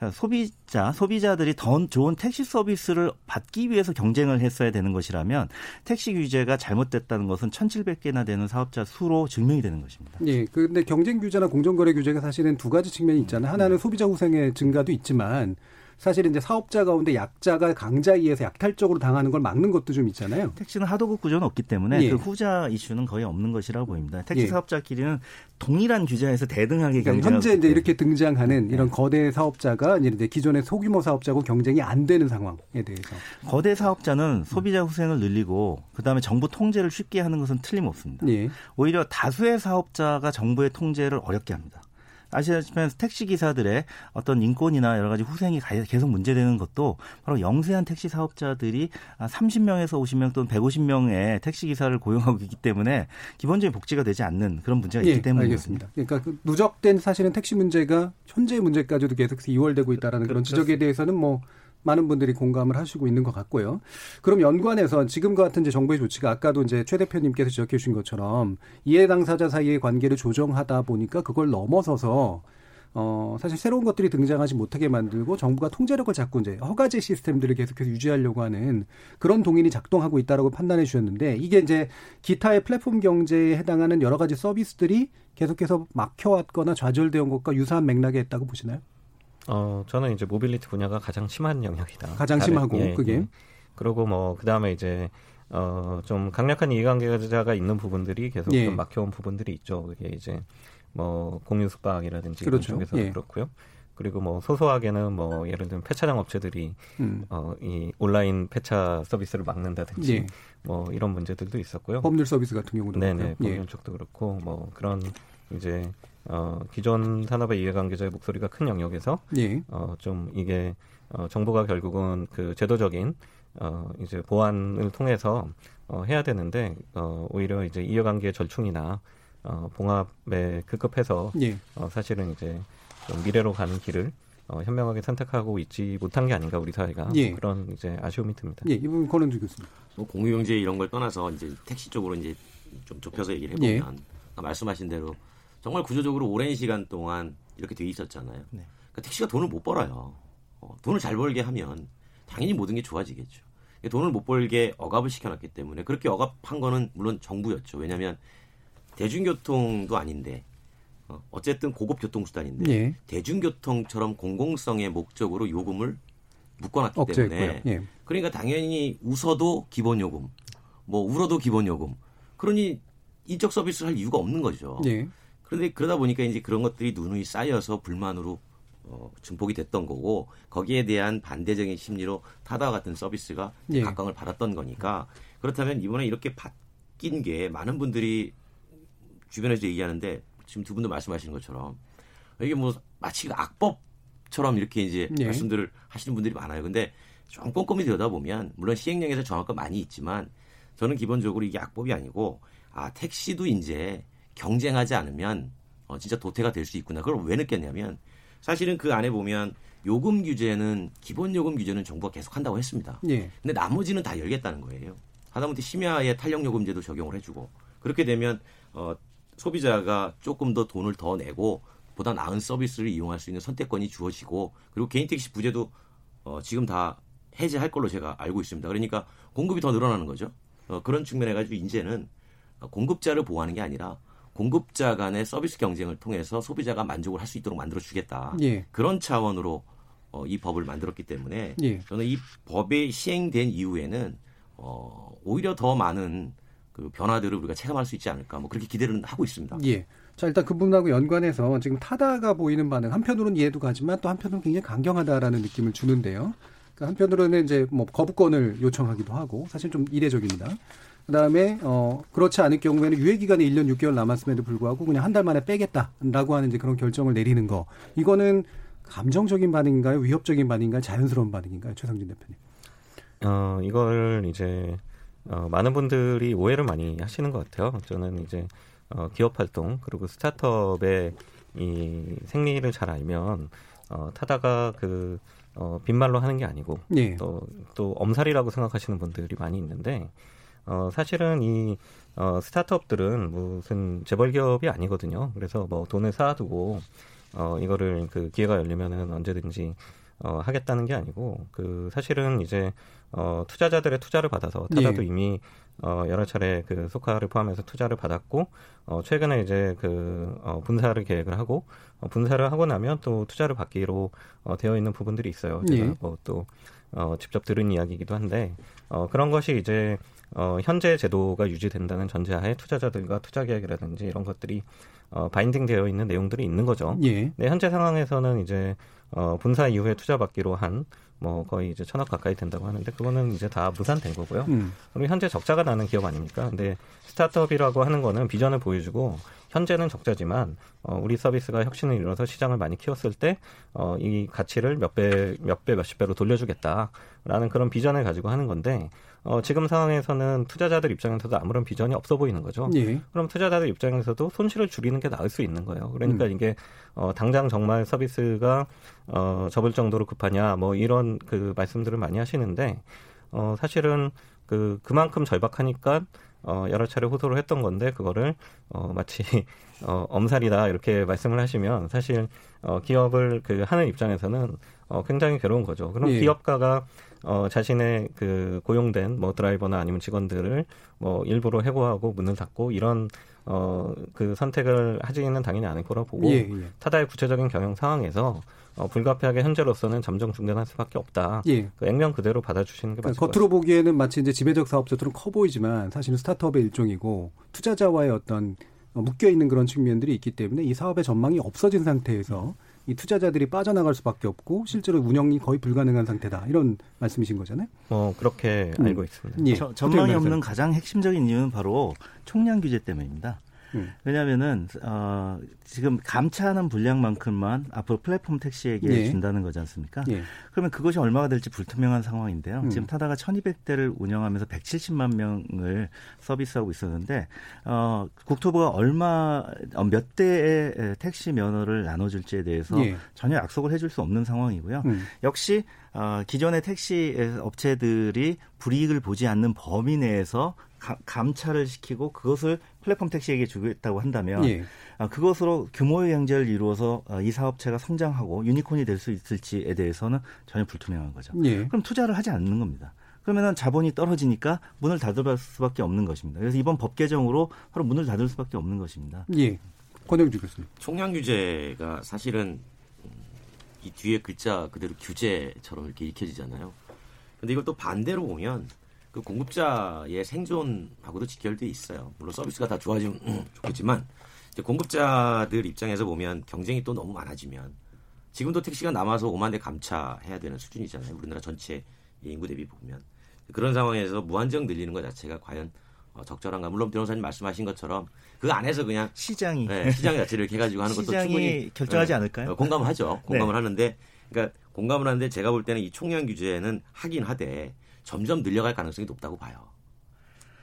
어, 소비자, 소비자들이 더 좋은 택시 서비스를 받기 위해서 경쟁을 했어야 되는 것이라면 택시 규제가 잘못됐다는 것은 1,700개나 되는 사업자 수로 증명이 되는 것입니다. 예. 근데 경쟁 규제나 공정거래 규제가 사실은 두 가지 측면이 있잖아요. 하나는 소비자 후생의 증가도 있지만 사실 이제 사업자 가운데 약자가 강자에 의해서 약탈적으로 당하는 걸 막는 것도 좀 있잖아요. 택시는 하도급 구조는 없기 때문에 예. 그 후자 이슈는 거의 없는 것이라고 보입니다. 택시 예. 사업자끼리는 동일한 규제에서 대등하게 그러니까 현재 이제 이렇게 등장하는 이런 거대 사업자가 이제 기존의 소규모 사업자고 경쟁이 안 되는 상황에 대해서. 거대 사업자는 소비자 후생을 늘리고 그다음에 정부 통제를 쉽게 하는 것은 틀림없습니다. 예. 오히려 다수의 사업자가 정부의 통제를 어렵게 합니다. 아시다시피 택시 기사들의 어떤 인권이나 여러 가지 후생이 가- 계속 문제되는 것도 바로 영세한 택시 사업자들이 30명에서 50명 또는 150명의 택시 기사를 고용하고 있기 때문에 기본적인 복지가 되지 않는 그런 문제가 예, 있기 때문에 알겠습니다. 그러니까 그 누적된 사실은 택시 문제가 현재의 문제까지도 계속 이월되고 있다라는 그런 지적에 대해서는 뭐 많은 분들이 공감을 하시고 있는 것 같고요. 그럼 연관해서 지금과 같은 이제 정부의 조치가 아까도 이제 최 대표님께서 지적해 주신 것처럼 이해 당사자 사이의 관계를 조정하다 보니까 그걸 넘어서서 어, 사실 새로운 것들이 등장하지 못하게 만들고 정부가 통제력을 잡고 이제 허가제 시스템들을 계속해서 유지하려고 하는 그런 동인이 작동하고 있다라고 판단해 주셨는데 이게 이제 기타의 플랫폼 경제에 해당하는 여러 가지 서비스들이 계속해서 막혀왔거나 좌절되어 온 것과 유사한 맥락에 있다고 보시나요? 어, 저는 이제 모빌리티 분야가 가장 심한 영역이다. 가장 심하고 예, 그게. 예. 그리고 뭐 그다음에 이제 어, 좀 강력한 이해관계자가 있는 부분들이 계속 예. 좀 막혀온 부분들이 있죠. 그게 이제 뭐 공유 숙박이라든지 그렇죠. 이런 쪽에서 예. 그렇고요. 그리고 뭐 소소하게는 뭐 예를 들면 폐차장 업체들이 음. 어 이 온라인 폐차 서비스를 막는다든지 예. 뭐 이런 문제들도 있었고요. 법률 서비스 같은 경우도 네네 그렇고요. 법률 예. 쪽도 그렇고 뭐 그런 이제 어 기존 산업의 이해관계자의 목소리가 큰 영역에서 예. 어 좀 이게 어 정부가 결국은 그 제도적인 어 이제 보완을 통해서 어 해야 되는데 어 오히려 이제 이해관계 절충이나 어, 봉합에 급급해서 예. 어, 사실은 이제 좀 미래로 가는 길을 어, 현명하게 선택하고 있지 못한 게 아닌가 우리 사회가 예. 그런 이제 아쉬움이 듭니다. 예, 이분 권은주 교수님. 뭐 공유경제 이런 걸 떠나서 이제 택시 쪽으로 이제 좀 좁혀서 얘기를 해보면 예. 말씀하신 대로 정말 구조적으로 오랜 시간 동안 이렇게 돼 있었잖아요. 네. 그러니까 택시가 돈을 못 벌어요. 어, 돈을 잘 벌게 하면 당연히 모든 게 좋아지겠죠. 돈을 못 벌게 억압을 시켜놨기 때문에 그렇게 억압한 거는 물론 정부였죠. 왜냐하면 대중교통도 아닌데 어, 어쨌든 고급 교통수단인데 예. 대중교통처럼 공공성의 목적으로 요금을 묶어놨기 때문에 예. 그러니까 당연히 웃어도 기본 요금, 뭐 울어도 기본 요금. 그러니 인적 서비스를 할 이유가 없는 거죠. 예. 그런데 그러다 보니까 이제 그런 것들이 누누이 쌓여서 불만으로 어, 증폭이 됐던 거고 거기에 대한 반대적인 심리로 타다와 같은 서비스가 예. 각광을 받았던 거니까 그렇다면 이번에 이렇게 바뀐 게 많은 분들이 주변에서 얘기하는데 지금 두 분도 말씀하시는 것처럼 이게 뭐 마치 악법처럼 이렇게 이제 네. 말씀들을 하시는 분들이 많아요. 근데 좀 꼼꼼히 들여다보면 물론 시행령에서 건 많이 있지만 저는 기본적으로 이게 악법이 아니고 아 택시도 이제 경쟁하지 않으면 어, 진짜 도태가 될 수 있구나. 그걸 왜 느꼈냐면 사실은 그 안에 보면 요금 규제는 기본 요금 규제는 정부가 계속 한다고 했습니다. 네. 근데 나머지는 다 열겠다는 거예요. 하다못해 심야에 탄력 요금제도 적용을 해주고 그렇게 되면 어 소비자가 조금 더 돈을 더 내고 보다 나은 서비스를 이용할 수 있는 선택권이 주어지고 그리고 개인 택시 부재도 어, 지금 다 해제할 걸로 제가 알고 있습니다. 그러니까 공급이 더 늘어나는 거죠. 어, 그런 측면에 가지고 이제는 공급자를 보호하는 게 아니라 공급자 간의 서비스 경쟁을 통해서 소비자가 만족을 할 수 있도록 만들어 주겠다. 예. 그런 차원으로 어, 이 법을 만들었기 때문에 예. 저는 이 법이 시행된 이후에는 어, 오히려 더 많은 그 변화들을 우리가 체감할 수 있지 않을까 뭐 그렇게 기대를 하고 있습니다. 예. 자 일단 그 부분하고 연관해서 지금 타다가 보이는 반응 한편으로는 이해도 가지만 또 한편으로는 굉장히 강경하다라는 느낌을 주는데요. 그러니까 한편으로는 이제 뭐 거부권을 요청하기도 하고 사실 좀 이례적입니다. 그다음에 어 그렇지 않을 경우에는 유예 기간이 1년 6개월 남았음에도 불구하고 그냥 한 달 만에 빼겠다라고 하는 이제 그런 결정을 내리는 거. 이거는 감정적인 반응인가요? 위협적인 반응인가요? 자연스러운 반응인가요? 최상진 대표님. 어 이걸 이제 어, 많은 분들이 오해를 많이 하시는 것 같아요. 저는 이제 어, 기업 활동 그리고 스타트업의 이 생리를 잘 알면 어, 타다가 그 어, 빈말로 하는 게 아니고 예. 또, 또 엄살이라고 생각하시는 분들이 많이 있는데 어, 사실은 이 어, 스타트업들은 무슨 재벌 기업이 아니거든요. 그래서 뭐 돈을 쌓아두고 어, 이거를 그 기회가 열리면은 언제든지 어, 하겠다는 게 아니고 그 사실은 이제 어, 투자자들의 투자를 받아서 타다도 예. 이미 어, 여러 차례 그 소카를 포함해서 투자를 받았고 어, 최근에 이제 그 어, 분사를 계획을 하고 어, 분사를 하고 나면 또 투자를 받기로 어, 되어 있는 부분들이 있어요. 제가 예. 뭐또 어, 직접 들은 이야기이기도 한데 어, 그런 것이 이제 어, 현재 제도가 유지된다는 전제하에 투자자들과 투자 계획이라든지 이런 것들이 어, 바인딩 되어 있는 내용들이 있는 거죠. 예. 네, 현재 상황에서는 이제 어, 분사 이후에 투자 받기로 한 뭐 거의 이제 천억 가까이 된다고 하는데 그거는 이제 다 무산된 거고요. 음. 그리고 현재 적자가 나는 기업 아닙니까? 근데 스타트업이라고 하는 거는 비전을 보여주고 현재는 적자지만 어, 우리 서비스가 혁신을 이뤄서 시장을 많이 키웠을 때 어, 이 가치를 몇 배, 몇 배, 몇십 배로 돌려주겠다라는 그런 비전을 가지고 하는 건데 어, 지금 상황에서는 투자자들 입장에서도 아무런 비전이 없어 보이는 거죠. 예. 그럼 투자자들 입장에서도 손실을 줄이는 게 나을 수 있는 거예요. 그러니까 음. 이게 어, 당장 정말 서비스가 어, 접을 정도로 급하냐 뭐 이런 그 말씀들을 많이 하시는데 어, 사실은 그 그만큼 절박하니까 어, 여러 차례 호소를 했던 건데 그거를 어, 마치 어, 엄살이다 이렇게 말씀을 하시면 사실 어, 기업을 그 하는 입장에서는 어, 굉장히 괴로운 거죠. 그럼 예. 기업가가 어, 자신의 그 고용된 뭐 드라이버나 아니면 직원들을 뭐 일부러 해고하고 문을 닫고 이런 어, 그 선택을 하지는 당연히 않을 거라 보고 예, 예. 타다의 구체적인 경영 상황에서 어, 불가피하게 현재로서는 잠정 중단할 수밖에 없다. 예. 그 액면 그대로 받아주시는 게 맞을 그러니까 겉으로 보기에는 마치 이제 지배적 사업자처럼 커 보이지만 사실은 스타트업의 일종이고 투자자와의 어떤 묶여 있는 그런 측면들이 있기 때문에 이 사업의 전망이 없어진 상태에서 이 투자자들이 빠져나갈 수밖에 없고 실제로 운영이 거의 불가능한 상태다 이런 말씀이신 거잖아요. 어 그렇게 음. 알고 있습니다. 예. 전망이 없는 가장 핵심적인 이유는 바로 총량 규제 때문입니다. 음. 왜냐하면은 어, 지금 감차하는 분량만큼만 앞으로 플랫폼 택시에게 예. 준다는 거지 않습니까? 예. 그러면 그것이 얼마가 될지 불투명한 상황인데요. 음. 지금 타다가 1,200대를 운영하면서 170만 명을 서비스하고 있었는데 어, 국토부가 얼마 어, 몇 대의 택시 면허를 나눠줄지에 대해서 예. 전혀 약속을 해줄 수 없는 상황이고요. 음. 역시 어, 기존의 택시 업체들이 불이익을 보지 않는 범위 내에서 감차를 시키고 그것을 플랫폼 택시에게 주겠다고 한다면 예. 아, 그것으로 규모의 경제를 이루어서 어, 이 사업체가 성장하고 유니콘이 될 수 있을지에 대해서는 전혀 불투명한 거죠. 예. 그럼 투자를 하지 않는 겁니다. 그러면은 자본이 떨어지니까 문을 닫을 수밖에 없는 것입니다. 그래서 이번 법 개정으로 바로 문을 닫을 수밖에 없는 것입니다. 예. 권영주 교수님. 총량 규제가 사실은 이 뒤에 글자 그대로 규제처럼 이렇게 읽혀지잖아요. 근데 이걸 또 반대로 보면 그 공급자의 생존하고도 직결돼 있어요. 물론 서비스가 다 좋아지면 음, 좋겠지만 공급자들 입장에서 보면 경쟁이 또 너무 많아지면 지금도 택시가 남아서 5만 대 감차해야 되는 수준이잖아요. 우리나라 전체 인구 대비 보면 그런 상황에서 무한정 늘리는 것 자체가 과연 어, 적절한가? 물론 변호사님 말씀하신 것처럼 그 안에서 그냥 시장이 네, 시장 자체를 이렇게 해가지고 하는 것도 충분히 결정하지 네, 않을까요? 어, 공감을 하죠. 공감을 네. 하는데 그러니까 공감을 하는데 제가 볼 때는 이 총량 규제는 하긴 하되 점점 늘려갈 가능성이 높다고 봐요.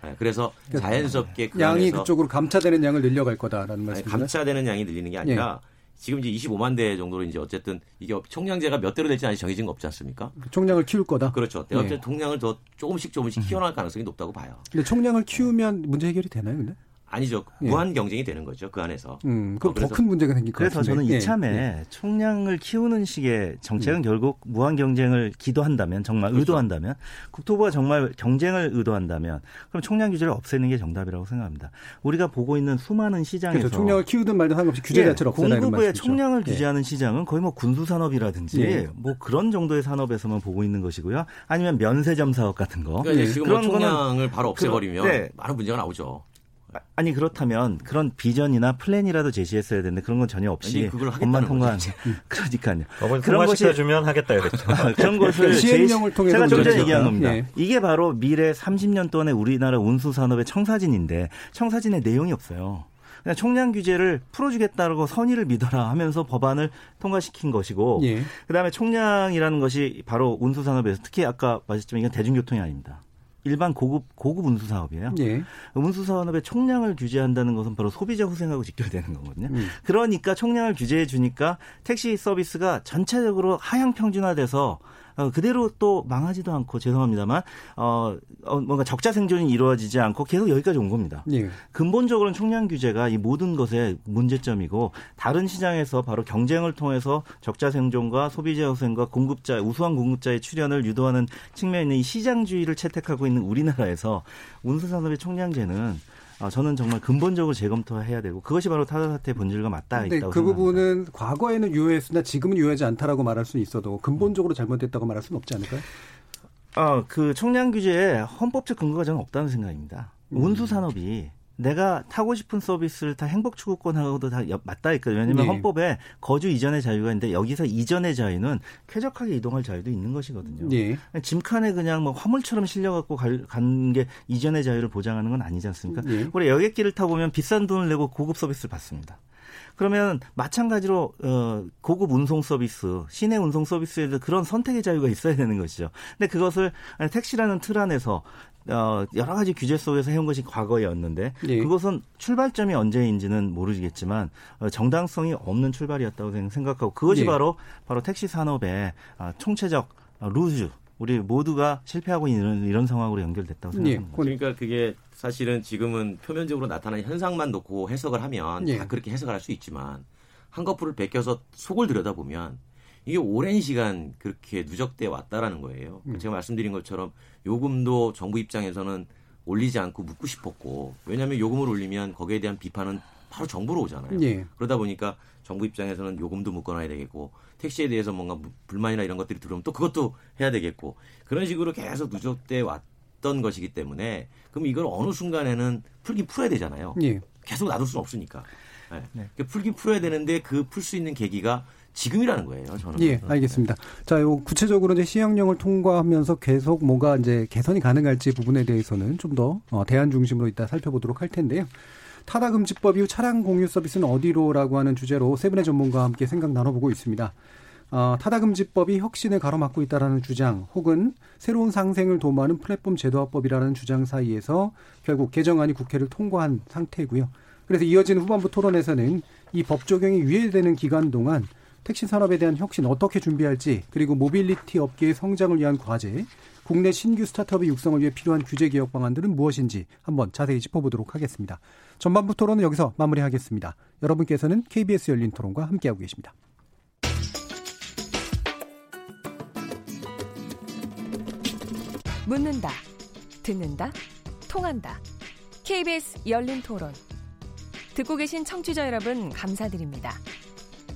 네, 그래서 그러니까 자연스럽게 그 양이 그쪽으로 감차되는 양을 늘려갈 거다라는 말씀이죠. 감차되는 양이 늘리는 게 아니라 예. 지금 이제 25만 대 정도로 이제 어쨌든 이게 총량제가 몇 대로 될지 아직 정해진 거 없지 않습니까? 총량을 키울 거다. 그렇죠. 내가 예. 총량을 더 조금씩 조금씩 키워나갈 가능성이 높다고 봐요. 근데 총량을 키우면 문제 해결이 되나요, 근데? 아니죠. 예. 무한 경쟁이 되는 거죠. 그 안에서. 음, 그럼 어, 더큰 문제가 생길 것 그래서 같은데. 저는 이참에 예. 예. 총량을 키우는 식의 정책은 음. 결국 무한 경쟁을 기도한다면 정말 그렇죠. 의도한다면 국토부가 정말 경쟁을 의도한다면 그럼 총량 규제를 없애는 게 정답이라고 생각합니다. 우리가 보고 있는 수많은 시장에서 그렇죠. 총량을 키우든 말든 상관없이 규제 예, 자체를 없애는 공급의 총량을 예. 규제하는 시장은 거의 뭐 군수 산업이라든지 예. 뭐 그런 정도의 산업에서만 보고 있는 것이고요. 아니면 면세점 사업 같은 거. 그러니까 지금 뭐 그런 뭐 총량을 바로 없애버리면 그, 많은 문제가 나오죠. 아니 그렇다면 그런 비전이나 플랜이라도 제시했어야 되는데 그런 건 전혀 없이 법만 통과한 그러니까요. 그런 것이 주면 하겠다 이랬죠. 아, 그런 것을 시행령을 통해서 제가 좀 전에 얘기한 겁니다. 예. 이게 바로 미래 30년 동안의 우리나라 운수 산업의 청사진인데 청사진의 내용이 없어요. 그냥 총량 규제를 풀어주겠다고 선의를 믿어라 하면서 법안을 통과시킨 것이고, 예. 그다음에 총량이라는 것이 바로 운수 산업에서 특히 아까 말했지만 이건 대중교통이 아닙니다. 일반 고급 고급 운수 사업이에요. 예. 운수 산업의 총량을 규제한다는 것은 바로 소비자 후생하고 직결되는 거거든요. 음. 그러니까 총량을 규제해 주니까 택시 서비스가 전체적으로 하향 평준화돼서 어, 그대로 또 망하지도 않고 죄송합니다만 어, 어, 뭔가 적자 생존이 이루어지지 않고 계속 여기까지 온 겁니다. 예. 근본적으로는 총량 규제가 이 모든 것의 문제점이고 다른 시장에서 바로 경쟁을 통해서 적자 생존과 소비자 후생과 공급자 우수한 공급자의 출현을 유도하는 측면에 있는 이 시장주의를 채택하고 있는 우리나라에서 운수산업의 총량제는 아, 저는 정말 근본적으로 재검토해야 되고 그것이 바로 타다 사태의 본질과 맞닿아 있다고 그 생각합니다. 부분은 과거에는 유효했으나 지금은 유효하지 않다라고 말할 수는 있어도 근본적으로 잘못됐다고 말할 수는 없지 않을까요? 아, 그 총량 규제에 헌법적 근거가 저는 없다는 생각입니다. 음. 운수 산업이 내가 타고 싶은 서비스를 다 행복 추구권하고도 다 맞닿아 있거든요. 왜냐하면 네. 헌법에 거주 이전의 자유가 있는데 여기서 이전의 자유는 쾌적하게 이동할 자유도 있는 것이거든요. 네. 짐칸에 그냥 뭐 화물처럼 실려갖고 가는 게 이전의 자유를 보장하는 건 아니지 않습니까? 네. 우리 여객기를 타고 보면 비싼 돈을 내고 고급 서비스를 받습니다. 그러면 마찬가지로 어 고급 운송 서비스, 시내 운송 서비스에도 그런 선택의 자유가 있어야 되는 것이죠. 근데 그것을 택시라는 틀 안에서 어, 여러 가지 규제 속에서 해온 것이 과거였는데 예. 그것은 출발점이 언제인지는 모르겠지만 어, 정당성이 없는 출발이었다고 생각하고 그것이 예. 바로 바로 택시 산업의 아, 총체적 어, 루즈 우리 모두가 실패하고 있는 이런 상황으로 연결됐다고 예. 생각합니다. 그러니까 그게 사실은 지금은 표면적으로 나타나는 현상만 놓고 해석을 하면 예. 다 그렇게 해석을 할 수 있지만 한꺼풀을 베껴서 속을 들여다보면 이게 오랜 시간 그렇게 누적돼 왔다라는 거예요. 음. 제가 말씀드린 것처럼 요금도 정부 입장에서는 올리지 않고 묻고 싶었고 왜냐하면 요금을 올리면 거기에 대한 비판은 바로 정부로 오잖아요. 예. 그러다 보니까 정부 입장에서는 요금도 묶어놔야 되겠고 택시에 대해서 뭔가 무- 불만이나 이런 것들이 들어오면 또 그것도 해야 되겠고 그런 식으로 계속 누적돼 왔던 것이기 때문에 그럼 이걸 어느 순간에는 풀긴 풀어야 되잖아요. 예. 계속 놔둘 수는 없으니까. 네. 그 풀긴 풀어야 되는데 그 풀 수 있는 계기가 지금이라는 거예요. 저는. 예, 알겠습니다. 자, 요 구체적으로 이제 시행령을 통과하면서 계속 뭐가 이제 개선이 가능할지 부분에 대해서는 좀더 어, 대안 중심으로 이따 살펴보도록 할 텐데요. 타다 금지법 이후 차량 공유 서비스는 어디로라고 하는 주제로 세 분의 전문가와 함께 생각 나눠보고 있습니다. 어, 타다 금지법이 혁신을 가로막고 있다라는 주장, 혹은 새로운 상생을 도모하는 플랫폼 제도화법이라는 주장 사이에서 결국 개정안이 국회를 통과한 상태고요. 그래서 이어지는 후반부 토론에서는 이 법 적용이 유예되는 기간 동안 택시 산업에 대한 혁신 어떻게 준비할지 그리고 모빌리티 업계의 성장을 위한 과제, 국내 신규 스타트업의 육성을 위해 필요한 규제 개혁 방안들은 무엇인지 한번 자세히 짚어보도록 하겠습니다. 전반부 토론은 여기서 마무리하겠습니다. 여러분께서는 KBS 열린 토론과 함께하고 계십니다. 묻는다, 듣는다, 통한다. KBS 열린 토론. 듣고 계신 청취자 여러분, 감사드립니다.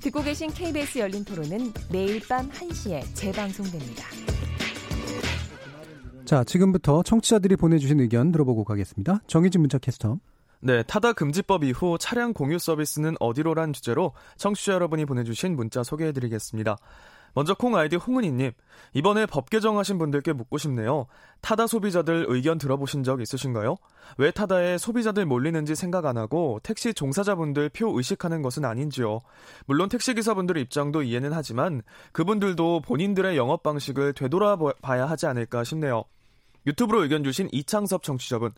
듣고 계신 KBS 열린 토론은 매일 밤 1시에 재방송됩니다. 자, 지금부터 청취자들이 보내주신 의견 들어보고 가겠습니다. 정희진 문자 캐스터. 네, 타다 금지법 이후 차량 공유 서비스는 어디로란 주제로 청취자 여러분이 보내주신 문자 소개해드리겠습니다. 먼저 콩 아이디 홍은희님, 이번에 법 개정하신 분들께 묻고 싶네요. 타다 소비자들 의견 들어보신 적 있으신가요? 왜 타다에 소비자들 몰리는지 생각 안 하고 택시 종사자분들 표 의식하는 것은 아닌지요. 물론 택시기사분들의 입장도 이해는 하지만 그분들도 본인들의 영업 방식을 되돌아봐야 하지 않을까 싶네요. 유튜브로 의견 주신 이창섭 청취자분,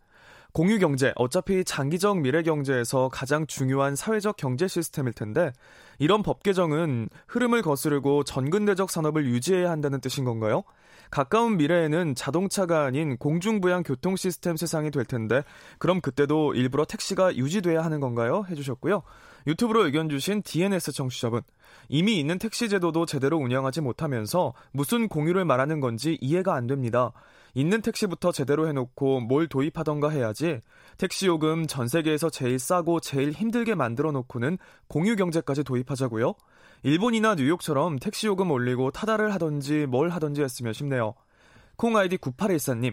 공유 경제, 어차피 장기적 미래 경제에서 가장 중요한 사회적 경제 시스템일 텐데, 이런 법 개정은 흐름을 거스르고 전근대적 산업을 유지해야 한다는 뜻인 건가요? 가까운 미래에는 자동차가 아닌 공중부양 교통 시스템 세상이 될 텐데, 그럼 그때도 일부러 택시가 유지돼야 하는 건가요? 해주셨고요. 유튜브로 의견 주신 DNS 청취자분, 이미 있는 택시 제도도 제대로 운영하지 못하면서 무슨 공유를 말하는 건지 이해가 안 됩니다. 있는 택시부터 제대로 해놓고 뭘 도입하던가 해야지 택시 요금 전 세계에서 제일 싸고 제일 힘들게 만들어 놓고는 공유 경제까지 도입하자고요? 일본이나 뉴욕처럼 택시 요금 올리고 타다를 하던지 뭘 하던지 했으면 싶네요. 콩 아이디 9814님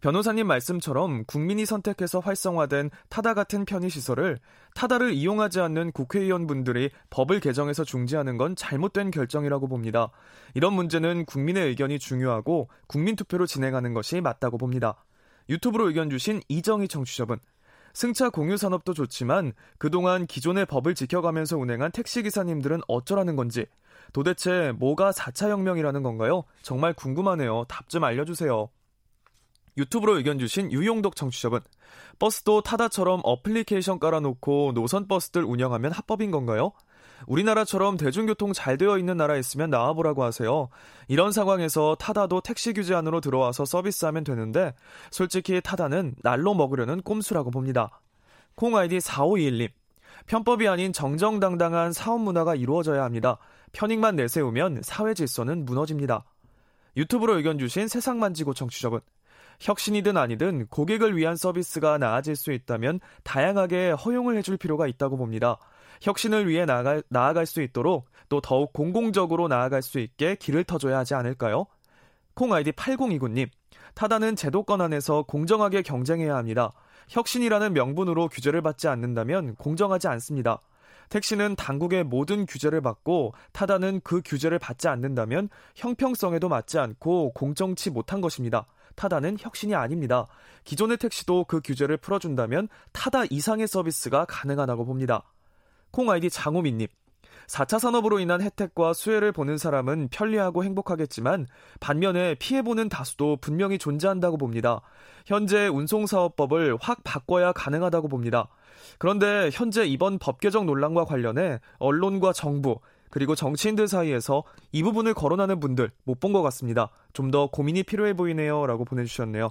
변호사님 말씀처럼 국민이 선택해서 활성화된 타다 같은 편의시설을 타다를 이용하지 않는 국회의원분들이 법을 개정해서 중지하는 건 잘못된 결정이라고 봅니다. 이런 문제는 국민의 의견이 중요하고 국민투표로 진행하는 것이 맞다고 봅니다. 유튜브로 의견 주신 이정희 청취자분. 승차 공유 산업도 좋지만 그동안 기존의 법을 지켜가면서 운행한 택시기사님들은 어쩌라는 건지 도대체 뭐가 4차 혁명이라는 건가요? 정말 궁금하네요. 답 좀 알려주세요. 유튜브로 의견 주신 유용덕 청취자분. 버스도 타다처럼 어플리케이션 깔아놓고 노선 버스들 운영하면 합법인 건가요? 우리나라처럼 대중교통 잘 되어 있는 나라에 있으면 나와보라고 하세요. 이런 상황에서 타다도 택시 규제 안으로 들어와서 서비스하면 되는데 솔직히 타다는 날로 먹으려는 꼼수라고 봅니다. 콩 아이디 4521님. 편법이 아닌 정정당당한 사업 문화가 이루어져야 합니다. 편익만 내세우면 사회 질서는 무너집니다. 유튜브로 의견 주신 세상 만지고 청취자분. 혁신이든 아니든 고객을 위한 서비스가 나아질 수 있다면 다양하게 허용을 해줄 필요가 있다고 봅니다. 혁신을 위해 나아갈, 나아갈 수 있도록 또 더욱 공공적으로 나아갈 수 있게 길을 터줘야 하지 않을까요? 콩 아이디 8029님. 타다는 제도권 안에서 공정하게 경쟁해야 합니다. 혁신이라는 명분으로 규제를 받지 않는다면 공정하지 않습니다. 택시는 당국의 모든 규제를 받고 타다는 그 규제를 받지 않는다면 형평성에도 맞지 않고 공정치 못한 것입니다. 타다는 혁신이 아닙니다. 기존의 택시도 그 규제를 풀어준다면 타다 이상의 서비스가 가능하다고 봅니다. 콩 아이디 장호민님. 4차 산업으로 인한 혜택과 수혜를 보는 사람은 편리하고 행복하겠지만 반면에 피해보는 다수도 분명히 존재한다고 봅니다. 현재 운송사업법을 확 바꿔야 가능하다고 봅니다. 그런데 현재 이번 법 개정 논란과 관련해 언론과 정부 그리고 정치인들 사이에서 이 부분을 거론하는 분들 못 본 것 같습니다. 좀 더 고민이 필요해 보이네요. 라고 보내주셨네요.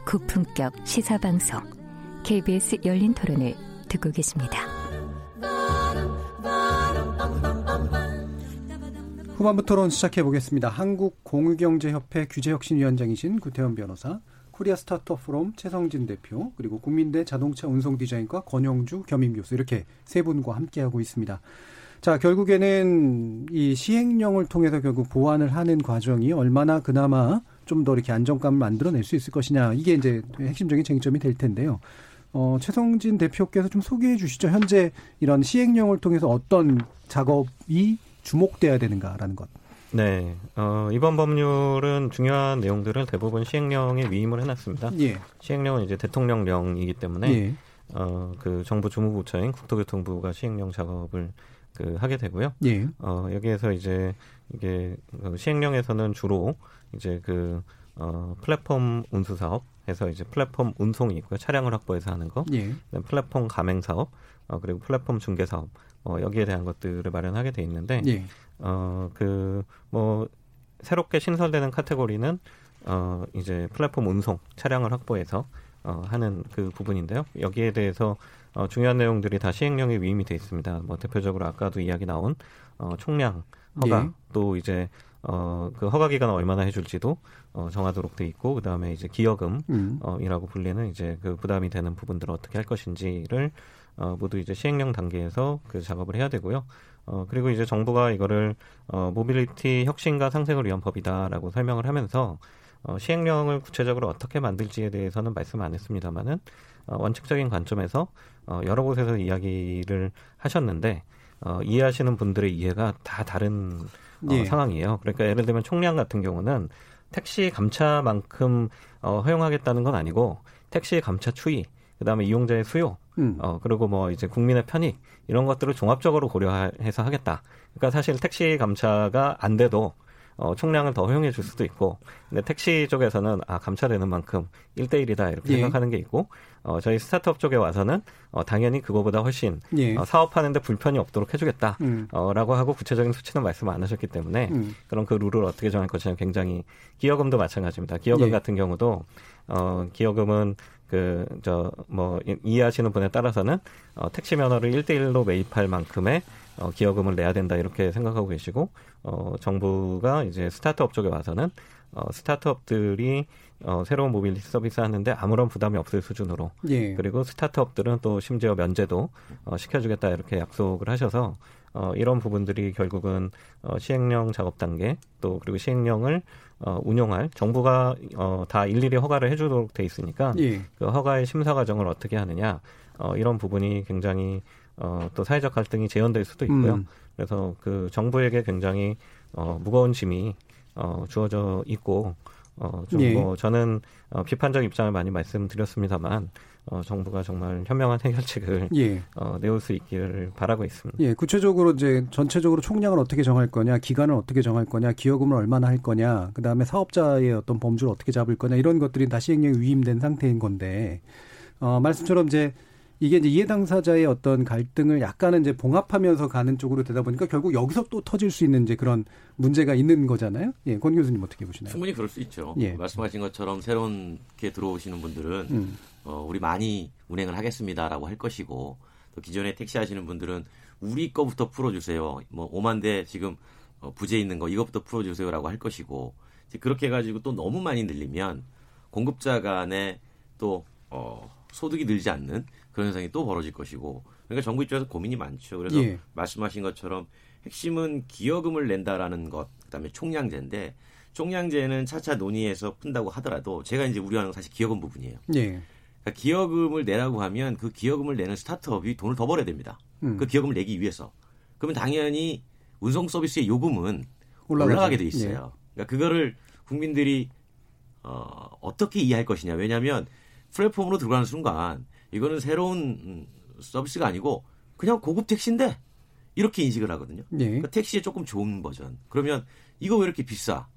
고품격 시사방송 KBS 열린 토론을 듣고 계십니다. 후반부 토론 시작해 보겠습니다. 한국공유경제협회 규제혁신위원장이신 구태현 변호사, 코리아 스타트업 포럼 최성진 대표, 그리고 국민대 자동차 운송 디자인과 권영주 겸임 교수 이렇게 세 분과 함께하고 있습니다. 자, 결국에는 이 시행령을 통해서 결국 보완을 하는 과정이 얼마나 그나마 좀 더 이렇게 안정감을 만들어낼 수 있을 것이냐. 이게 이제 핵심적인 쟁점이 될 텐데요. 어, 최성진 대표께서 좀 소개해 주시죠. 현재 이런 시행령을 통해서 어떤 작업이 주목돼야 되는가라는 것. 네, 어, 이번 법률은 중요한 내용들을 대부분 시행령에 위임을 해놨습니다. 예. 시행령은 이제 대통령령이기 때문에 예. 어, 그 정부 주무부처인 국토교통부가 시행령 작업을 그 하게 되고요. 예. 어, 여기에서 이제 이게 그 시행령에서는 주로 이제 그 어, 플랫폼 운수 사업 해서 이제 플랫폼 운송이 있고요. 차량을 확보해서 하는 거. 예. 플랫폼 가맹 사업, 어, 그리고 플랫폼 중개 사업. 어, 여기에 대한 것들을 마련하게 돼 있는데 예. 어, 그, 뭐, 새롭게 신설되는 카테고리는, 어, 이제 플랫폼 운송, 차량을 확보해서, 어, 하는 그 부분인데요. 여기에 대해서, 어, 중요한 내용들이 다 시행령에 위임이 돼 있습니다. 뭐, 대표적으로 아까도 이야기 나온, 어, 총량, 허가, 예. 또 이제, 어, 그 허가 기간을 얼마나 해줄지도, 어, 정하도록 돼 있고, 그 다음에 이제 기여금, 음. 어, 이라고 불리는 이제 그 부담이 되는 부분들을 어떻게 할 것인지를 어, 모두 이제 시행령 단계에서 그 작업을 해야 되고요. 어, 그리고 이제 정부가 이거를 어, 모빌리티 혁신과 상생을 위한 법이다라고 설명을 하면서 어, 시행령을 구체적으로 어떻게 만들지에 대해서는 말씀 안 했습니다만은 어, 원칙적인 관점에서 어, 여러 곳에서 이야기를 하셨는데 어, 이해하시는 분들의 이해가 다 다른 어, 예. 상황이에요. 그러니까 예를 들면 총량 같은 경우는 택시 감차만큼 어, 허용하겠다는 건 아니고 택시 감차 추이, 그다음에 이용자의 수요, 음. 어, 그리고 뭐 이제 국민의 편익 이런 것들을 종합적으로 고려해서 하겠다. 그러니까 사실 택시 감차가 안 돼도 어, 총량을 더 허용해 줄 수도 있고, 근데 택시 쪽에서는 아, 감차되는 만큼 1대1이다 이렇게 예. 생각하는 게 있고, 어, 저희 스타트업 쪽에 와서는 어, 당연히 그거보다 훨씬 예. 어, 사업하는데 불편이 없도록 해주겠다. 음. 어, 라고 하고 구체적인 수치는 말씀 안 하셨기 때문에 음. 그럼 그 룰을 어떻게 정할 것이냐 굉장히 기여금도 마찬가지입니다. 기여금 예. 같은 경우도 어, 기여금은 그 저 뭐 이해하시는 분에 따라서는 어, 택시 면허를 1대1로 매입할 만큼의 어, 기여금을 내야 된다 이렇게 생각하고 계시고 어, 정부가 이제 스타트업 쪽에 와서는 어, 스타트업들이 어, 새로운 모빌리티 서비스 하는데 아무런 부담이 없을 수준으로 예. 그리고 스타트업들은 또 심지어 면제도 어, 시켜주겠다 이렇게 약속을 하셔서 어, 이런 부분들이 결국은 어, 시행령 작업 단계 또 그리고 시행령을 어, 운용할 정부가 어, 다 일일이 허가를 해주도록 돼 있으니까 예. 그 허가의 심사 과정을 어떻게 하느냐 어, 이런 부분이 굉장히 어, 또 사회적 갈등이 재현될 수도 있고요. 음. 그래서 그 정부에게 굉장히 어, 무거운 짐이 어, 주어져 있고 어, 좀 예. 뭐 저는 어, 비판적 입장을 많이 말씀드렸습니다만 어, 정부가 정말 현명한 해결책을 예. 어, 내올 수 있기를 바라고 있습니다. 예, 구체적으로 이제 전체적으로 총량을 어떻게 정할 거냐, 기간을 어떻게 정할 거냐, 기여금을 얼마나 할 거냐, 그 다음에 사업자의 어떤 범주를 어떻게 잡을 거냐, 이런 것들이 다 시행령에 위임된 상태인 건데, 어, 말씀처럼 이제 이게 이제 이해 당사자의 어떤 갈등을 약간은 이제 봉합하면서 가는 쪽으로 되다 보니까 결국 여기서 또 터질 수 있는 이제 그런 문제가 있는 거잖아요. 예, 권 교수님 어떻게 보시나요? 충분히 그럴 수 있죠. 예. 말씀하신 것처럼 새롭게 들어오시는 분들은 음. 어, 우리 많이 운행을 하겠습니다라고 할 것이고 또 기존에 택시 하시는 분들은 우리 거부터 풀어주세요. 뭐 5만 대 지금 어, 부재 있는 거 이것부터 풀어주세요라고 할 것이고 이제 그렇게 해가지고 또 너무 많이 늘리면 공급자 간에 또 어, 소득이 늘지 않는 그런 현상이 또 벌어질 것이고 그러니까 정부 입장에서 고민이 많죠. 그래서 예. 말씀하신 것처럼 핵심은 기여금을 낸다라는 것 그다음에 총량제인데 총량제는 차차 논의해서 푼다고 하더라도 제가 이제 우려하는 건 사실 기여금 부분이에요. 예. 그러니까 기여금을 내라고 하면 그 기여금을 내는 스타트업이 돈을 더 벌어야 됩니다. 음. 그 기여금을 내기 위해서. 그러면 당연히 운송 서비스의 요금은 올라가죠. 올라가게 돼 예. 있어요. 그러니까 그거를 국민들이 어, 어떻게 이해할 것이냐. 왜냐하면 플랫폼으로 들어가는 순간 이거는 새로운 음, 서비스가 아니고 그냥 고급 택시인데 이렇게 인식을 하거든요. 예. 그러니까 택시의 조금 좋은 버전. 그러면 이거 왜 이렇게 비싸?